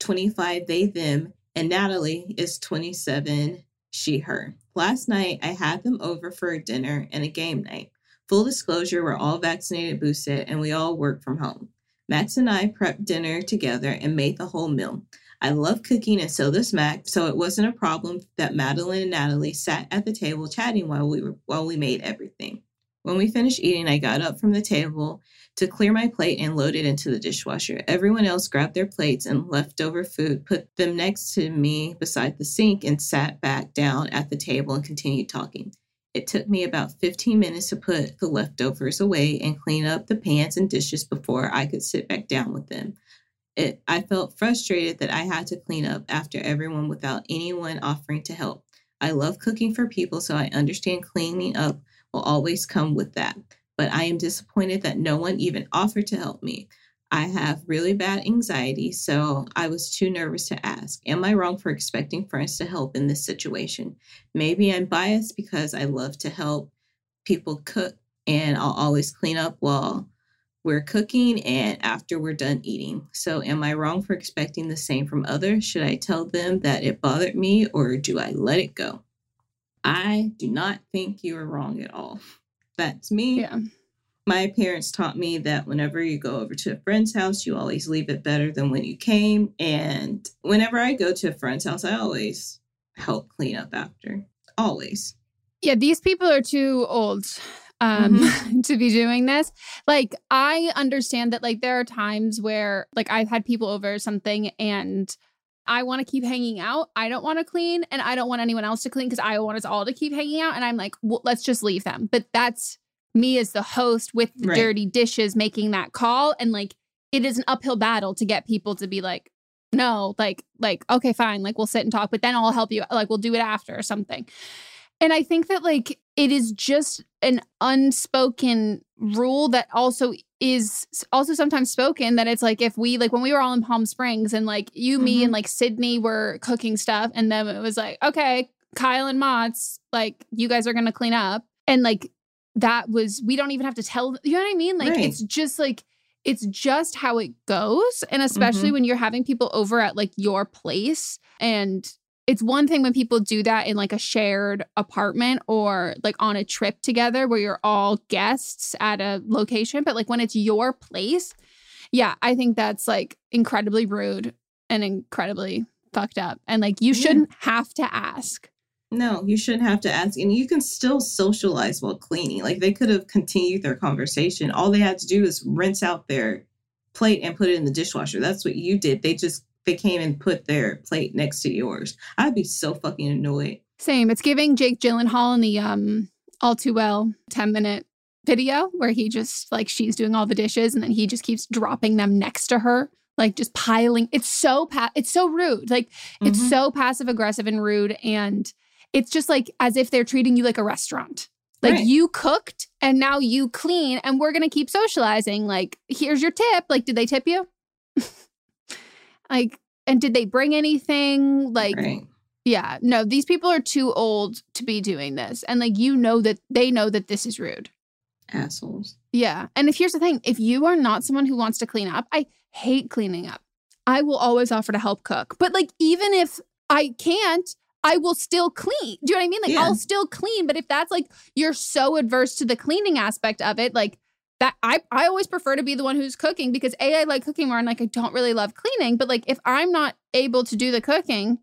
25, they, them. And Natalie is 27, she, her. Last night, I had them over for a dinner and a game night. Full disclosure, we're all vaccinated, boosted, and we all work from home. Max and I prepped dinner together and made the whole meal. I love cooking and so does Max, so it wasn't a problem that Madeline and Natalie sat at the table chatting while we were while we made everything. When we finished eating, I got up from the table to clear my plate and load it into the dishwasher. Everyone else grabbed their plates and leftover food, put them next to me beside the sink, and sat back down at the table and continued talking. It took me about 15 minutes to put the leftovers away and clean up the pans and dishes before I could sit back down with them. It, I felt frustrated that I had to clean up after everyone without anyone offering to help. I love cooking for people, so I understand cleaning up will always come with that. But I am disappointed that no one even offered to help me. I have really bad anxiety, so I was too nervous to ask. Am I wrong for expecting friends to help in this situation? Maybe I'm biased because I love to help people cook and I'll always clean up while we're cooking and after we're done eating. So, am I wrong for expecting the same from others? Should I tell them that it bothered me or do I let it go? I do not think you are wrong at all. That's me. Yeah. My parents taught me that whenever you go over to a friend's house, you always leave it better than when you came. And whenever I go to a friend's house, I always help clean up after. Always. Yeah, these people are too old um to be doing this. Like I understand that like there are times where like I've had people over something and I want to keep hanging out. I don't want to clean and I don't want anyone else to clean because I want us all to keep hanging out and I'm like, well, let's just leave them. But that's me as the host with the Right. dirty dishes making that call and like it is an uphill battle to get people to be like no like like okay fine like we'll sit and talk but then I'll help you like we'll do it after or something. And I think that like it is just an unspoken rule that also is also sometimes spoken that it's like if we like when we were all in Palm Springs and like you, me, Mhm. and like Sydney were cooking stuff, and then it was like, okay, Kyle and Montz, like you guys are gonna clean up. And like that was we don't even have to tell you know what I mean? Like Right. it's just like it's just how it goes. And especially Mhm. when you're having people over at like your place and it's one thing when people do that in like a shared apartment or like on a trip together where you're all guests at a location, but like when it's your place, yeah, I think that's like incredibly rude and incredibly fucked up. And like you shouldn't have to ask. No, you shouldn't have to ask. And you can still socialize while cleaning. Like they could have continued their conversation. All they had to do is rinse out their plate and put it in the dishwasher. That's what you did. They just they came and put their plate next to yours. I'd be so fucking annoyed. Same. It's giving Jake Gyllenhaal in the um all too well 10 minute video where he just like she's doing all the dishes and then he just keeps dropping them next to her like just piling it's so pa- it's so rude like it's Mhm. so passive aggressive and rude and it's just like as if they're treating you like a restaurant like Right. you cooked and now you clean and we're gonna keep socializing like here's your tip like did they tip you like and did they bring anything like right. yeah, no, these people are too old to be doing this. And like you know that they know that this is rude. Assholes. Yeah. And if here's the thing, if you are not someone who wants to clean up, I hate cleaning up. I will always offer to help cook. But like even if I can't, I will still clean. Do you know what I mean? Like Yeah. I'll still clean, but if that's like you're so adverse to the cleaning aspect of it, like that I I always prefer to be the one who's cooking because A, I like cooking more and like I don't really love cleaning. But like if I'm not able to do the cooking,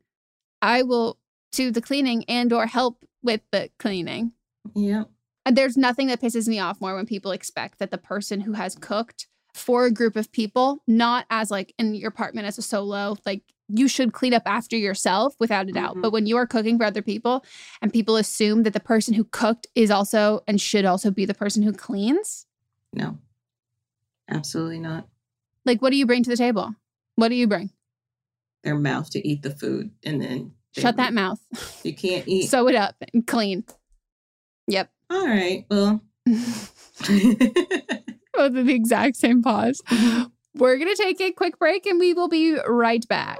I will do the cleaning and or help with the cleaning. Yep. And there's nothing that pisses me off more when people expect that the person who has cooked for a group of people, not as like in your apartment as a solo, like you should clean up after yourself without a doubt. Mhm. But when you are cooking for other people and people assume that the person who cooked is also and should also be the person who cleans, No. Absolutely not. like what do you bring to the table? What do you bring? Their mouth to eat the food and then Shut that mouth. You can't eat. Sew it up and clean. Yep. All right. Well. Both the exact same pause. Mm-hmm. We're going to take a quick break and we will be right back.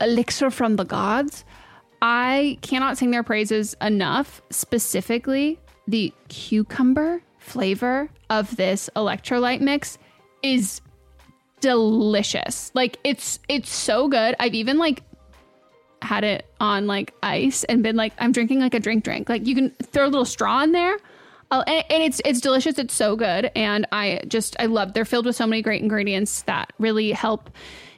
elixir from the gods. I cannot sing their praises enough. Specifically, the cucumber flavor of this electrolyte mix is delicious. Like it's it's so good. I've even like had it on like ice and been like, I'm drinking like a drink drink. Like you can throw a little straw in there. Oh, and, and it's it's delicious. It's so good, and I just I love. They're filled with so many great ingredients that really help.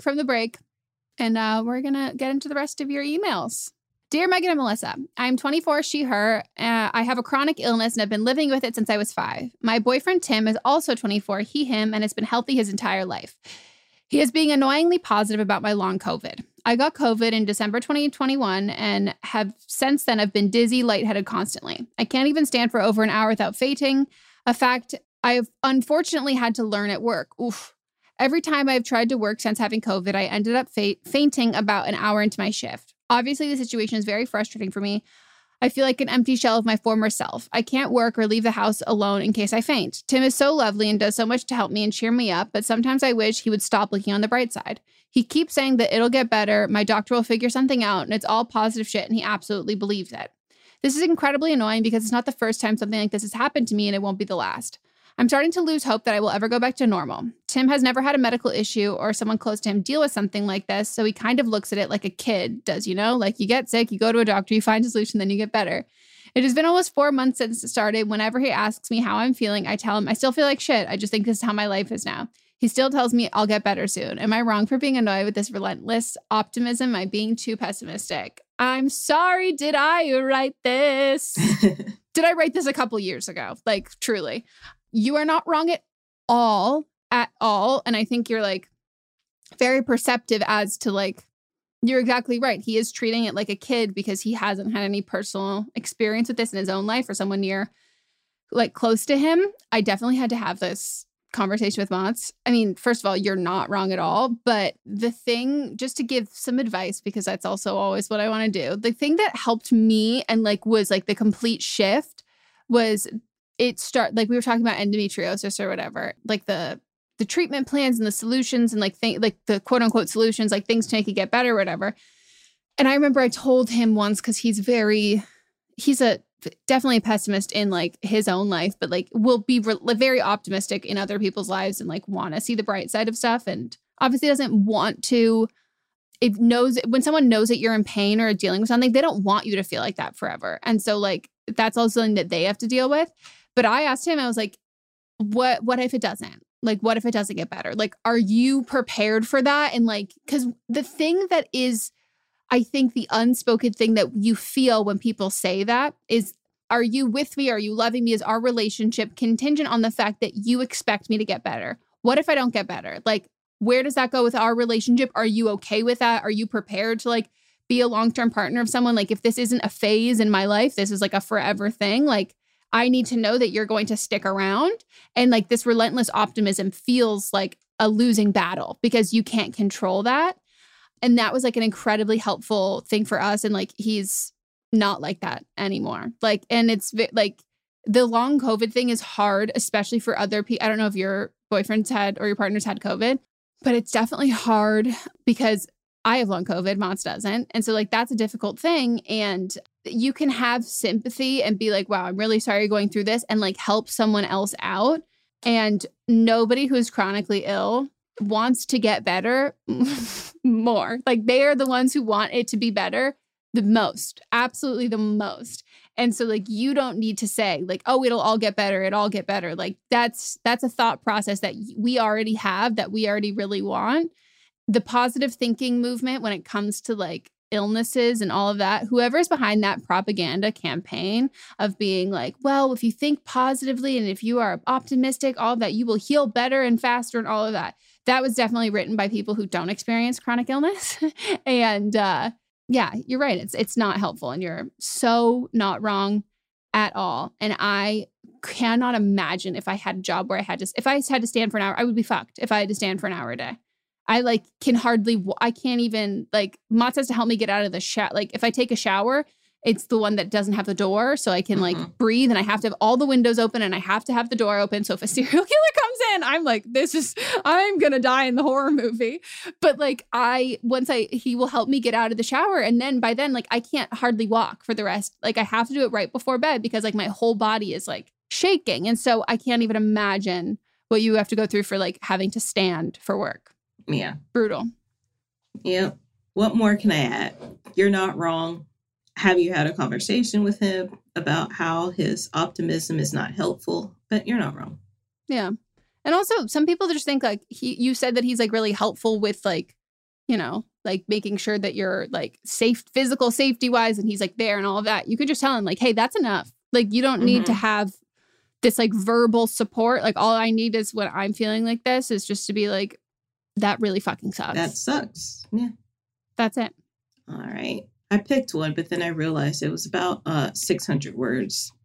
From the break and uh, we're going to get into the rest of your emails. Dear Megan and Melissa, I'm 24, she, her. Uh, I have a chronic illness and have been living with it since I was five. My boyfriend Tim is also 24, he, him, and has been healthy his entire life. He is being annoyingly positive about my long COVID. I got COVID in December 2021 and have since then have been dizzy, lightheaded constantly. I can't even stand for over an hour without fainting, a fact I've unfortunately had to learn at work. Oof. Every time I've tried to work since having COVID, I ended up fa- fainting about an hour into my shift. Obviously, the situation is very frustrating for me. I feel like an empty shell of my former self. I can't work or leave the house alone in case I faint. Tim is so lovely and does so much to help me and cheer me up, but sometimes I wish he would stop looking on the bright side. He keeps saying that it'll get better, my doctor will figure something out, and it's all positive shit, and he absolutely believes it. This is incredibly annoying because it's not the first time something like this has happened to me, and it won't be the last. I'm starting to lose hope that I will ever go back to normal. Tim has never had a medical issue or someone close to him deal with something like this, so he kind of looks at it like a kid does, you know? Like you get sick, you go to a doctor, you find a solution, then you get better. It has been almost four months since it started. Whenever he asks me how I'm feeling, I tell him I still feel like shit. I just think this is how my life is now. He still tells me I'll get better soon. Am I wrong for being annoyed with this relentless optimism? Am I being too pessimistic? I'm sorry. Did I write this? did I write this a couple years ago? Like, truly you are not wrong at all, at all. And I think you're like very perceptive as to like, you're exactly right. He is treating it like a kid because he hasn't had any personal experience with this in his own life or someone near, like close to him. I definitely had to have this conversation with Montz. I mean, first of all, you're not wrong at all. But the thing, just to give some advice, because that's also always what I want to do, the thing that helped me and like was like the complete shift was it start like we were talking about endometriosis or whatever, like the the treatment plans and the solutions and like th- like the quote unquote solutions, like things to make it get better, whatever. And I remember I told him once because he's very he's a definitely a pessimist in like his own life, but like will be re- very optimistic in other people's lives and like want to see the bright side of stuff. And obviously doesn't want to. It knows when someone knows that you're in pain or dealing with something, they don't want you to feel like that forever. And so like that's also something that they have to deal with. But I asked him, I was like, what what if it doesn't? Like, what if it doesn't get better? Like, are you prepared for that? And like, because the thing that is, I think the unspoken thing that you feel when people say that is, are you with me? Are you loving me? Is our relationship contingent on the fact that you expect me to get better? What if I don't get better? Like, where does that go with our relationship? Are you okay with that? Are you prepared to like be a long term partner of someone? Like, if this isn't a phase in my life, this is like a forever thing. Like, I need to know that you're going to stick around. And like this relentless optimism feels like a losing battle because you can't control that. And that was like an incredibly helpful thing for us. And like he's not like that anymore. Like, and it's like the long COVID thing is hard, especially for other people. I don't know if your boyfriend's had or your partner's had COVID, but it's definitely hard because I have long COVID, Montz doesn't. And so, like, that's a difficult thing. And you can have sympathy and be like, wow, I'm really sorry you're going through this and like help someone else out. And nobody who's chronically ill wants to get better more. Like they are the ones who want it to be better the most, absolutely the most. And so like you don't need to say like, oh, it'll all get better, it'll all get better. Like that's that's a thought process that we already have that we already really want. The positive thinking movement when it comes to like illnesses and all of that, whoever's behind that propaganda campaign of being like, well, if you think positively and if you are optimistic, all of that, you will heal better and faster and all of that. That was definitely written by people who don't experience chronic illness. and uh, yeah, you're right. It's it's not helpful and you're so not wrong at all. And I cannot imagine if I had a job where I had to if I had to stand for an hour, I would be fucked if I had to stand for an hour a day. I like can hardly, I can't even like, Montz has to help me get out of the shower. Like if I take a shower, it's the one that doesn't have the door. So I can like Mhm. breathe and I have to have all the windows open and I have to have the door open. So if a serial killer comes in, I'm like, this is, I'm going to die in the horror movie. But like, I, once I, he will help me get out of the shower. And then by then, like, I can't hardly walk for the rest. Like, I have to do it right before bed because like my whole body is like shaking. And so I can't even imagine what you have to go through for like having to stand for work. Yeah. Brutal. Yep. What more can I add? You're not wrong. Have you had a conversation with him about how his optimism is not helpful? But you're not wrong. Yeah. And also some people just think like he you said that he's like really helpful with like, you know, like making sure that you're like safe physical safety wise and he's like there and all of that. You could just tell him like, "Hey, that's enough." Like you don't need to Mhm. have this like verbal support. Like all I need is when I'm feeling like this is just to be like that really fucking sucks. That sucks. Yeah. that's it. All right. I picked one, but then I realized it was about uh 600 words.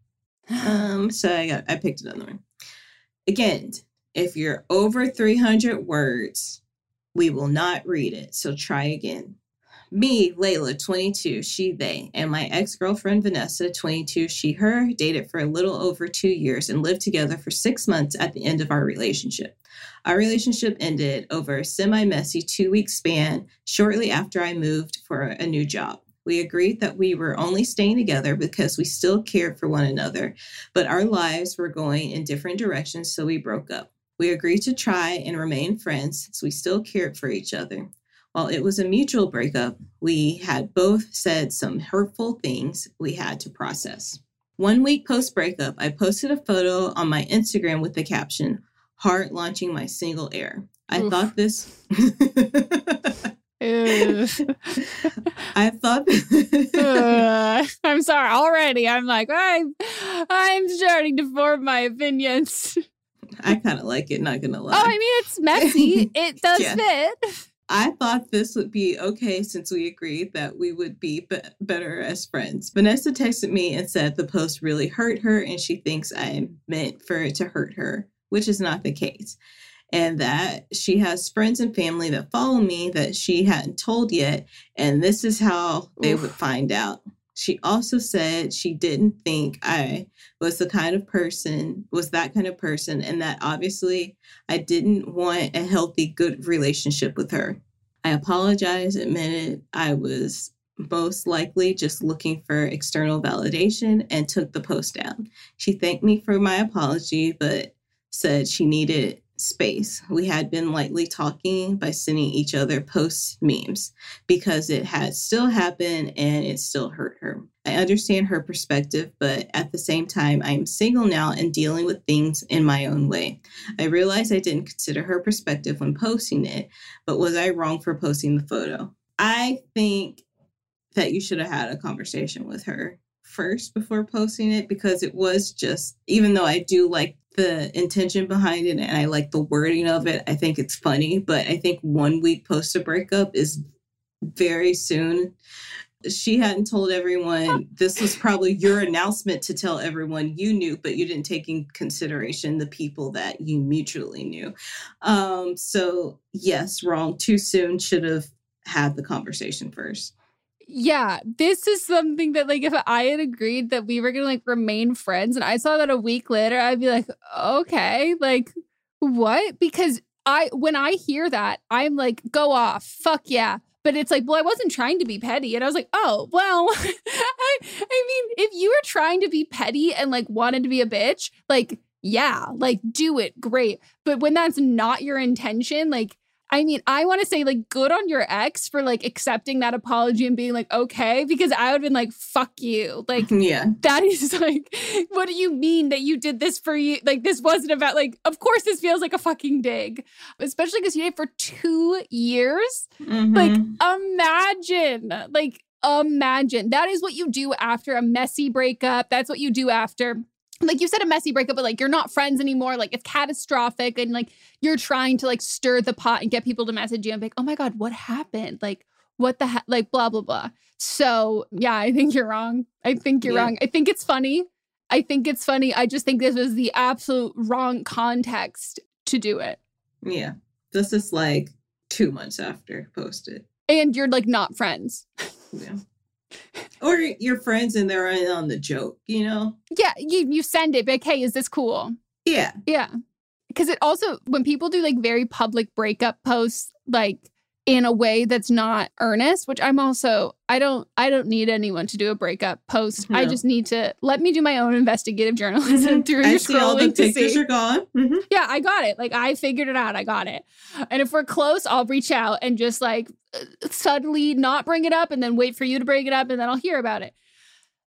Um, so I got I picked another one. Again, if you're over 300 words, we will not read it. So try again. Me, Layla, 22, she, they, and my ex girlfriend Vanessa, 22, she, her, dated for a little over two years and lived together for six months at the end of our relationship. Our relationship ended over a semi messy two week span shortly after I moved for a new job. We agreed that we were only staying together because we still cared for one another, but our lives were going in different directions, so we broke up. We agreed to try and remain friends since we still cared for each other. While it was a mutual breakup, we had both said some hurtful things we had to process. One week post breakup, I posted a photo on my Instagram with the caption, Heart launching my single air. I Oof. thought this. I thought. Uh, I'm sorry. Already, I'm like, I'm, I'm starting to form my opinions. I kind of like it, not gonna lie. Oh, I mean, it's messy. It does Yeah. fit. I thought this would be okay since we agreed that we would be, be- better as friends. Vanessa texted me and said the post really hurt her and she thinks I meant for it to hurt her, which is not the case. And that she has friends and family that follow me that she hadn't told yet. And this is how they would find out. She also said she didn't think I was the kind of person, was that kind of person, and that obviously I didn't want a healthy, good relationship with her. I apologized, admitted I was most likely just looking for external validation, and took the post down. She thanked me for my apology, but said she needed space. We had been lightly talking by sending each other post memes because it had still happened and it still hurt her. I understand her perspective, but at the same time, I am single now and dealing with things in my own way. I realized I didn't consider her perspective when posting it, but was I wrong for posting the photo? I think that you should have had a conversation with her first before posting it because it was just, even though I do like the intention behind it and I like the wording of it, I think it's funny, but I think one week post a breakup is very soon. She hadn't told everyone. This was probably your announcement to tell everyone you knew, but you didn't take in consideration the people that you mutually knew. Um, so yes, wrong. Too soon. Should have had the conversation first. Yeah, this is something that like if I had agreed that we were gonna like remain friends and I saw that a week later, I'd be like, okay, like what? Because I when I hear that, I'm like, go off, fuck yeah. But it's like, well, I wasn't trying to be petty. And I was like, oh, well, I, I mean, if you were trying to be petty and like wanted to be a bitch, like, yeah, like do it, great. But when that's not your intention, like I mean, I want to say like good on your ex for like accepting that apology and being like, okay, because I would have been like, fuck you. Like, yeah. that is like, what do you mean that you did this for you? Like, this wasn't about like, of course, this feels like a fucking dig, especially because you did it for two years. Like, Mhm. imagine, like, imagine that is what you do after a messy breakup. That's what you do after. Like you said, a messy breakup, but like you're not friends anymore. Like it's catastrophic, and like you're trying to like stir the pot and get people to message you and be like, "Oh my god, what happened? Like, what the heck? Like, blah blah blah." So yeah, I think you're wrong. I think you're Yeah. wrong. I think it's funny. I think it's funny. I just think this was the absolute wrong context to do it. Yeah. This is like two months after post it. And you're like not friends. Yeah. Or your friends and they're in on the joke, you know? Yeah, you you send it, like, hey, is this cool? Yeah. Yeah. Because it also, when people do like very public breakup posts, like in a way that's not earnest, which I'm also, I don't, I don't need anyone to do a breakup post. I just need to let me do my own investigative journalism Mhm. through I your see all the pictures see. are gone. Mhm. Yeah, I got it. Like I figured it out. I got it. And if we're close, I'll reach out and just like uh, subtly not bring it up and then wait for you to bring it up and then I'll hear about it.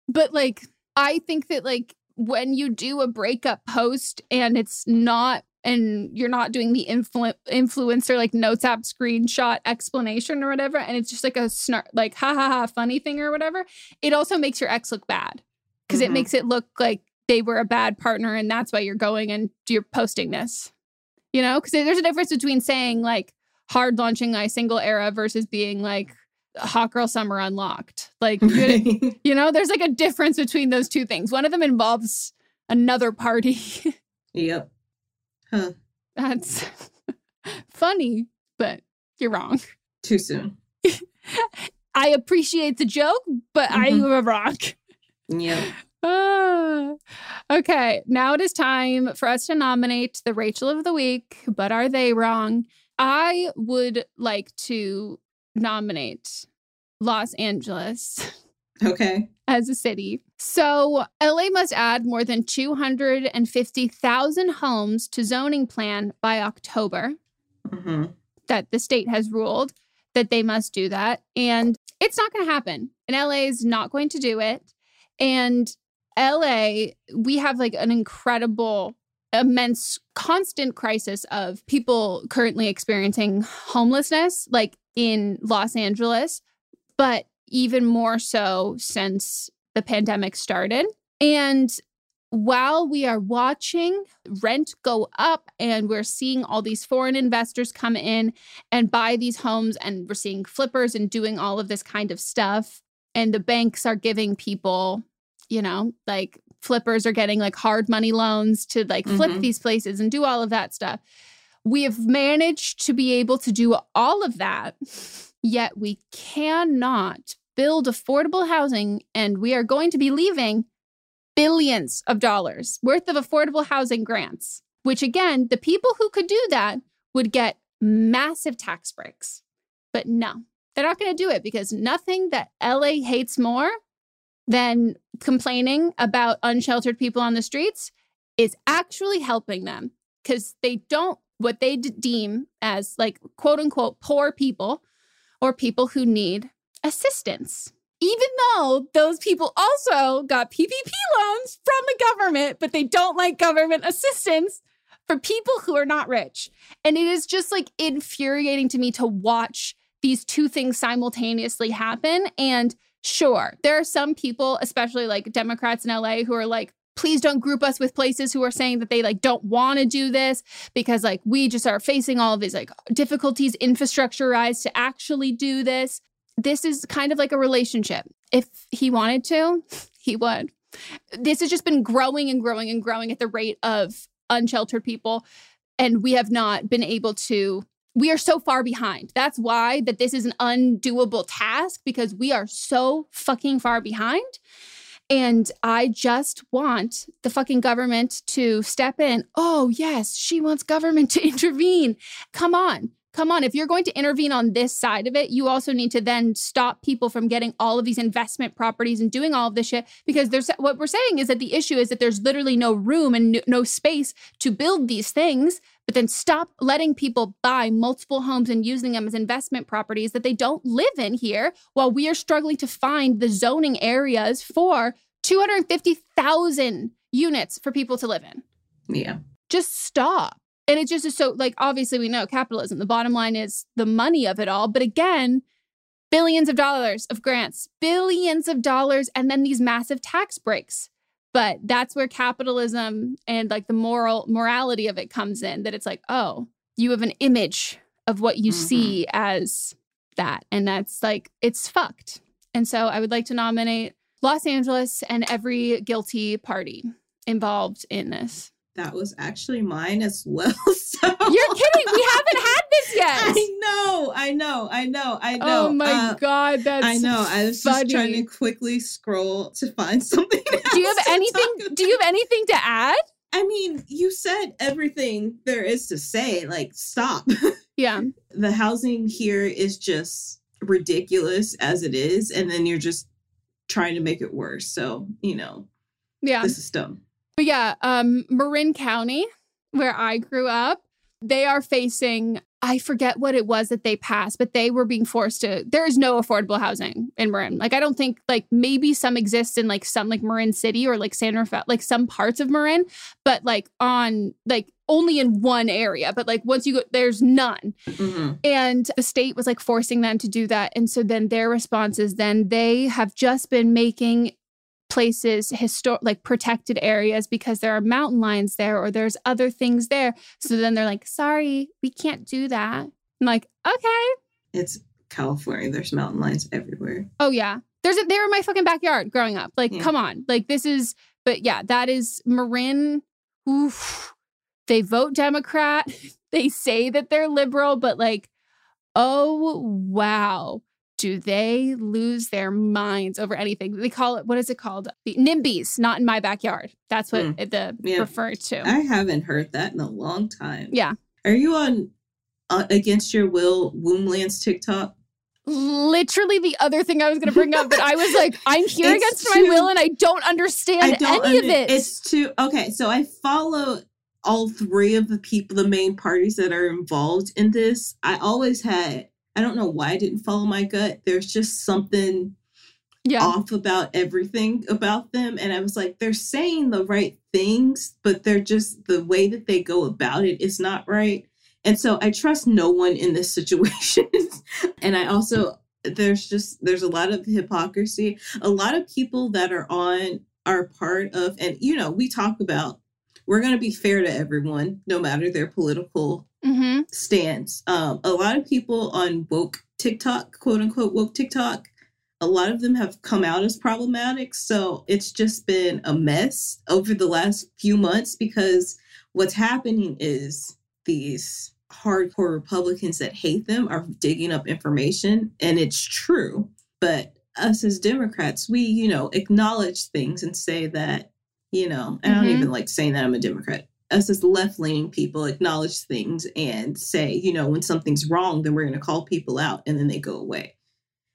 But like I think that like when you do a breakup post and it's not and you're not doing the influ- influencer like notes app screenshot explanation or whatever and it's just like a snark like ha ha ha funny thing or whatever, it also makes your ex look bad because it Mhm. makes it look like they were a bad partner and that's why you're going and you're posting this. You know, because there's a difference between saying like hard launching my single era versus being like hot girl summer unlocked. Like, Right. you know, there's like a difference between those two things. One of them involves another party. yep. Huh. that's funny, but you're wrong. Too soon. I appreciate the joke, but I Mhm. am wrong. Yep. Ah. okay, now it is time for us to nominate the Rachel of the week, but are they wrong? I would like to nominate Los Angeles Okay. as a city. So, LA must add more than 250,000 homes to zoning plan by October hmm that the state has ruled that they must do that. And it's not going to happen. And LA is not going to do it. And LA, we have like an incredible, immense, constant crisis of people currently experiencing homelessness, like in Los Angeles, but even more so since the pandemic started. And while we are watching rent go up and we're seeing all these foreign investors come in and buy these homes and we're seeing flippers and doing all of this kind of stuff and the banks are giving people you know like flippers are getting like hard money loans to like flip Mhm. these places and do all of that stuff we have managed to be able to do all of that yet we cannot build affordable housing and we are going to be leaving billions of dollars worth of affordable housing grants, which again, the people who could do that would get massive tax breaks. But no, they're not going to do it because nothing that LA hates more than complaining about unsheltered people on the streets is actually helping them because they don't what they deem as like quote unquote poor people or people who need assistance even though those people also got PPP loans from the government, but they don't like government assistance for people who are not rich. And it is just like infuriating to me to watch these two things simultaneously happen. And sure, there are some people, especially like Democrats in LA, who are like, please don't group us with places who are saying that they like don't want to do this because like we just are facing all of these like difficulties infrastructurized to actually do this this is kind of like a relationship. If he wanted to, he would. This has just been growing and growing and growing at the rate of unsheltered people. And we have not been able to, we are so far behind. That's why that this is an undoable task because we are so fucking far behind. And I just want the fucking government to step in. Oh, yes, she wants government to intervene. Come on. Come on. If you're going to intervene on this side of it, you also need to then stop people from getting all of these investment properties and doing all of this shit. Because there's what we're saying is that the issue is that there's literally no room and no- space to build these things. But then stop letting people buy multiple homes and using them as investment properties that they don't live in here while we are struggling to find the zoning areas for 250,000 units for people to live in. Yeah. Just stop. And it just is so like obviously we know capitalism. The bottom line is the money of it all. But again, billions of dollars of grants, billions of dollars, and then these massive tax breaks. But that's where capitalism and like the moral morality of it comes in that it's like, oh, you have an image of what you Mhm. see as that. And that's like, it's fucked. And so I would like to nominate Los Angeles and every guilty party involved in this. That was actually mine as well. So You're kidding. We haven't had this yet. I know, I know, I know, I know. Oh my Uh, god, that's I know. I was just trying to quickly scroll to find something. Do you have anything do you have anything to add? I mean, you said everything there is to say. Like, stop. Yeah. the housing here is just ridiculous as it is, and then you're just trying to make it worse. So, you know, Yeah. this is dumb. But yeah, um, Marin County, where I grew up, they are facing, I forget what it was that they passed, but they were being forced to, there is no affordable housing in Marin. Like, I don't think, like, maybe some exist in like some, like Marin City or like San Rafael, like some parts of Marin, but like on, like, only in one area. But like, once you go, there's none. Mhm. And the state was like forcing them to do that. And so then their response is then they have just been making places histor- like protected areas because there are mountain lions there or there's other things there. So then they're like, sorry, we can't do that. I'm like, okay. It's California. There's mountain lions everywhere. Oh yeah. There's a, they were in my fucking backyard growing up. Like, Yeah. come on. Like this is but yeah, that is Marin. Oof. They vote Democrat. they say that they're liberal, but like, oh wow. Do they lose their minds over anything? They call it what is it called? The NIMBYs, not in my backyard. That's what Mm. the Yeah. referred to. I haven't heard that in a long time. Yeah. Are you on uh, Against Your Will Womblands TikTok? Literally the other thing I was gonna bring up, but I was like, I'm here It's against my will and I don't understand I don't any of it. It's too okay. So I follow all three of the people, the main parties that are involved in this. I always had. I don't know why I didn't follow my gut. There's just something yeah. off about everything about them, and I was like, they're saying the right things, but they're just the way that they go about it is not right. And so I trust no one in this situation. and I also there's just there's a lot of hypocrisy. A lot of people that are on are part of and you know, we talk about we're going to be fair to everyone no matter their political Mm-hmm. stance. Um, a lot of people on woke TikTok, quote unquote woke TikTok, a lot of them have come out as problematic. So it's just been a mess over the last few months because what's happening is these hardcore Republicans that hate them are digging up information, and it's true. But us as Democrats, we, you know, acknowledge things and say that, you know, and I don't Mhm. even like saying that I'm a Democrat us as left leaning people acknowledge things and say, you know, when something's wrong, then we're going to call people out and then they go away.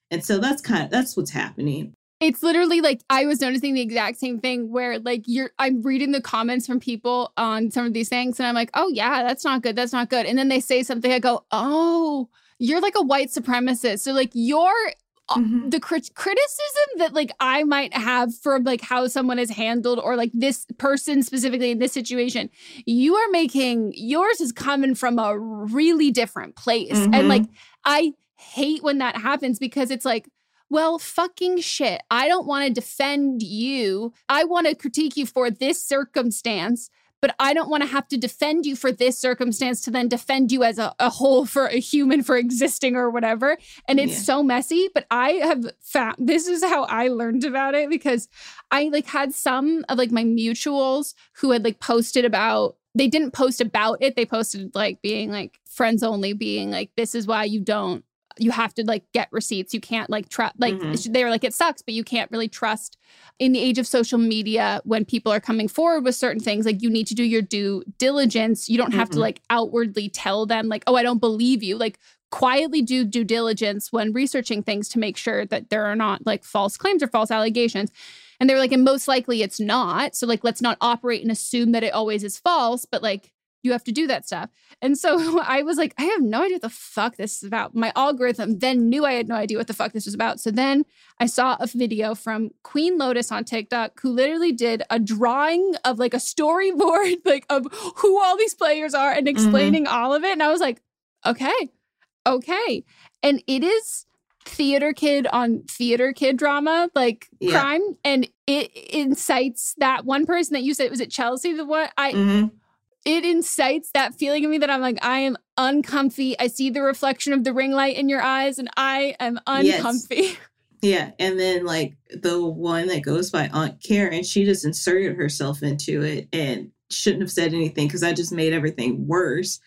And so that's kind of that's what's happening. It's literally like I was noticing the exact same thing where like you're I'm reading the comments from people on some of these things and I'm like, "Oh yeah, that's not good. That's not good." And then they say something I go, "Oh, you're like a white supremacist." So like you're uh, Mhm. the crit- criticism that like I might have for like how someone is handled or like this person specifically in this situation, you are making yours is coming from a really different place. Mhm. And like I hate when that happens because it's like, well, fucking shit. I don't want to defend you. I want to critique you for this circumstance, but I don't want to have to defend you for this circumstance to then defend you as a, a whole for a human for existing or whatever. And it's Yeah. so messy. But I have found this is how I learned about it because I like had some of like my mutuals who had like posted about they didn't post about it. They posted like being like friends only, being like, this is why you don't you have to like get receipts. You can't like trust like Mhm. they were like it sucks, but you can't really trust in the age of social media when people are coming forward with certain things like you need to do your due diligence. You don't have to Mhm. like outwardly tell them like, "Oh, I don't believe you." Like quietly do due diligence when researching things to make sure that there are not like false claims or false allegations. And they were like, and most likely it's not. So like let's not operate and assume that it always is false, but like you have to do that stuff. And so I was like, I have no idea what the fuck this is about. My algorithm then knew I had no idea what the fuck this was about. So then I saw a video from Queen Lotus on TikTok who literally did a drawing of like a storyboard, like of who all these players are and explaining all of it. And I was like, okay, okay. And it is theater kid on theater kid drama, like Yeah. crime. And it incites that one person that you said, was it Chelsea? The one I Mhm. It incites that feeling in me that I'm like, I am uncomfy. I see the reflection of the ring light in your eyes, and I am Yes. uncomfy. Yeah, and then like the one that goes by Aunt Karen, she just inserted herself into it and shouldn't have said anything because I just made everything worse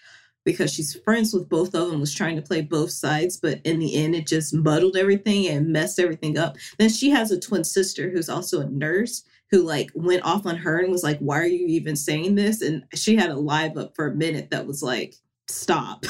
because she's friends with both of them, was trying to play both sides, but in the end, it just muddled everything and messed everything up. Then she has a twin sister who's also a nurse who like went off on her and was like, "Why are you even saying this?" And she had a live up for a minute that was like, "Stop."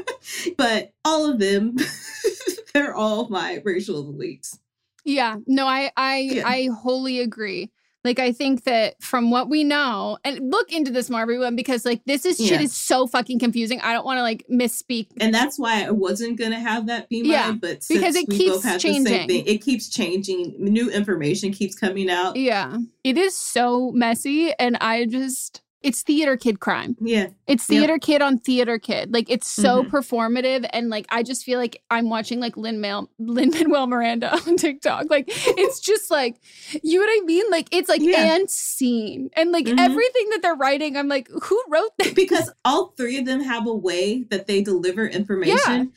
but all of them, they're all my racial elites. Yeah, no, I I Yeah. I wholly agree. Like I think that from what we know, and look into this more everyone because like this is shit is so fucking confusing. I don't want to like misspeak. And that's why I wasn't gonna have that be mine. Yeah, but because it keeps both have the changing. same thing, it keeps changing. New information keeps coming out. Yeah, it is so messy, and I just it's theater kid crime. Yeah, It's Yep. theater kid on theater kid. Like it's so Mhm. performative, and like I just feel like I'm watching like Lin Manuel Lin Manuel Miranda on TikTok. Like it's just like you know what I mean. Like it's like Yeah. and scene and like Mhm. everything that they're writing. I'm like, who wrote because all three of them have a way that they deliver information.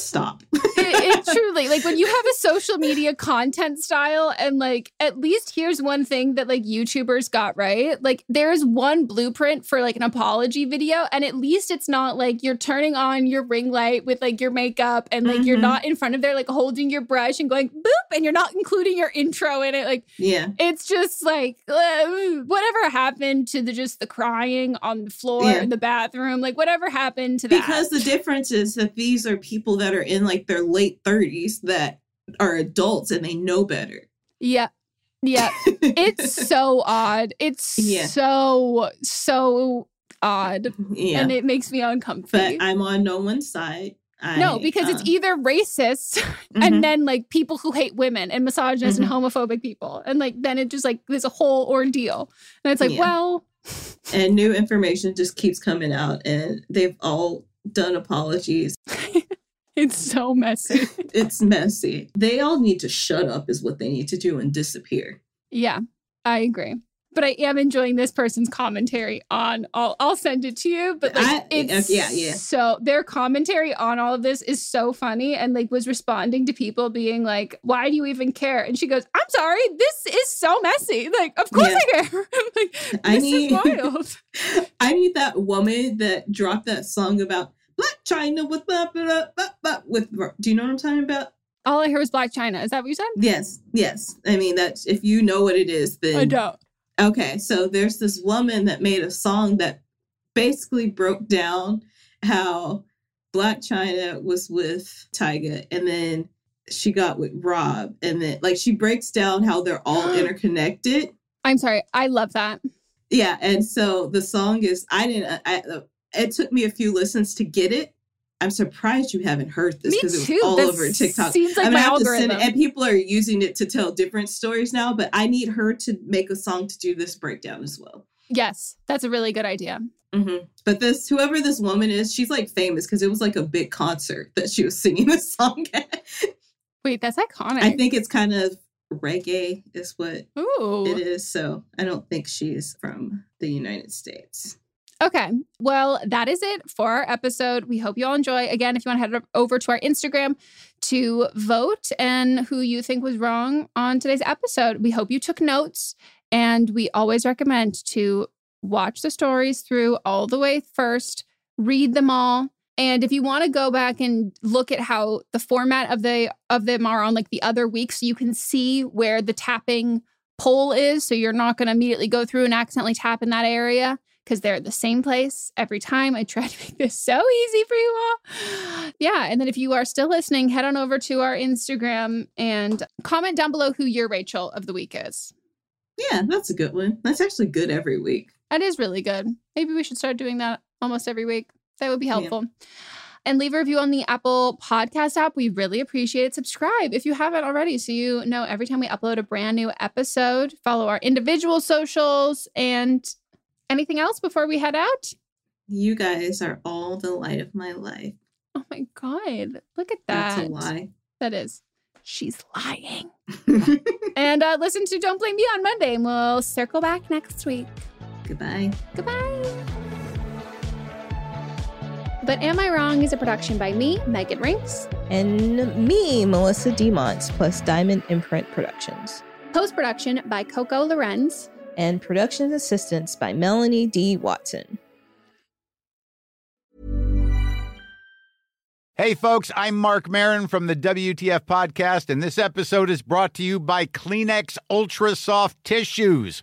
Stop. it, it truly like when you have a social media content style and like at least here's one thing that like youtubers got right like there's one blueprint for like an apology video and at least it's not like you're turning on your ring light with like your makeup and like you're Mhm. not in front of there like holding your brush and going boop and you're not including your intro in it like yeah. it's just like uh, whatever happened to the just the crying on the floor Yeah. in the bathroom like whatever happened to that Because the difference is that these are people that are in like their late 30s that are adults and they know better. yeah yeah it's so odd. It's Yeah. so so odd, yeah. and it makes me uncomfortable. but I'm on no one's side. I, no, because it's uh, either racist mhm. and then like people who hate women and misogynist Mm-hmm. and homophobic people, and like then it just like there's a whole ordeal, and it's like, Yeah. well, and new information just keeps coming out and they've all done apologies. it's so messy. It's messy. They all need to shut up is what they need to do and disappear. yeah, I agree. But I am enjoying this person's commentary on all. I'll send it to you. But like, I- it's yeah, yeah. So their commentary on all of this is so funny, and like was responding to people being like, "Why do you even care?" And she goes, "I'm sorry, this is so messy. Like, of course Yeah. I care. like, this I need- is wild." I need that woman that dropped that song about Blac Chyna with blah, blah, blah, blah, with do you know what I'm talking about? all I hear is Blac Chyna. Is that what you said? Yes, yes. I mean that's if you know what it is, then I don't. Okay, so there's this woman that made a song that basically broke down how Blac Chyna was with Tyga and then she got with Rob and then like she breaks down how they're all interconnected. I'm sorry. I love that. Yeah, and so the song is I didn't I, it took me a few listens to get it. I'm surprised you haven't heard this Me because it was too. all That over TikTok. Seems like I'm my gonna send algorithm. it, and people are using it to tell different stories now. But I need her to make a song to do this breakdown as well. yes, that's a really good idea. hmm But this, whoever this woman is, she's like famous because it was like a big concert that she was singing this song at. Wait, that's iconic. I think it's kind of reggae, is what Ooh. it is. So I don't think she's from the United States. Okay. Well, that is it for our episode. We hope you all enjoy. Again, if you want to head over to our Instagram to vote and who you think was wrong on today's episode, we hope you took notes. And we always recommend to watch the stories through all the way first, read them all. And if you want to go back and look at how the format of the of them are on like the other weeks, you can see where the tapping poll is. So you're not going to immediately go through and accidentally tap in that area because they're at the same place every time. I try to make this so easy for you all. Yeah. And then if you are still listening, head on over to our Instagram and comment down below who your Rachel of the week is. Yeah, that's a good one. That's actually good every week. That is really good. Maybe we should start doing that almost every week. That would be Yeah. helpful. And leave a review on the Apple Podcast app. We really appreciate it. Subscribe if you haven't already so you know every time we upload a brand new episode. Follow our individual socials and anything else before we head out? You guys are all the light of my life. Oh my God. Look at that. That's a lie. That is. She's lying. And uh, listen to Don't Blame Me on Monday, and we'll circle back next week. Goodbye. Goodbye. But Am I Wrong is a production by me, Megan Rinks. And me, Melissa Demonts, plus Diamond Imprint Productions. Post production by Coco Lorenz. And production assistance by Melanie D. Watson. Hey, folks, I'm Marc Maron from the WTF Podcast, and this episode is brought to you by Kleenex Ultra Soft Tissues,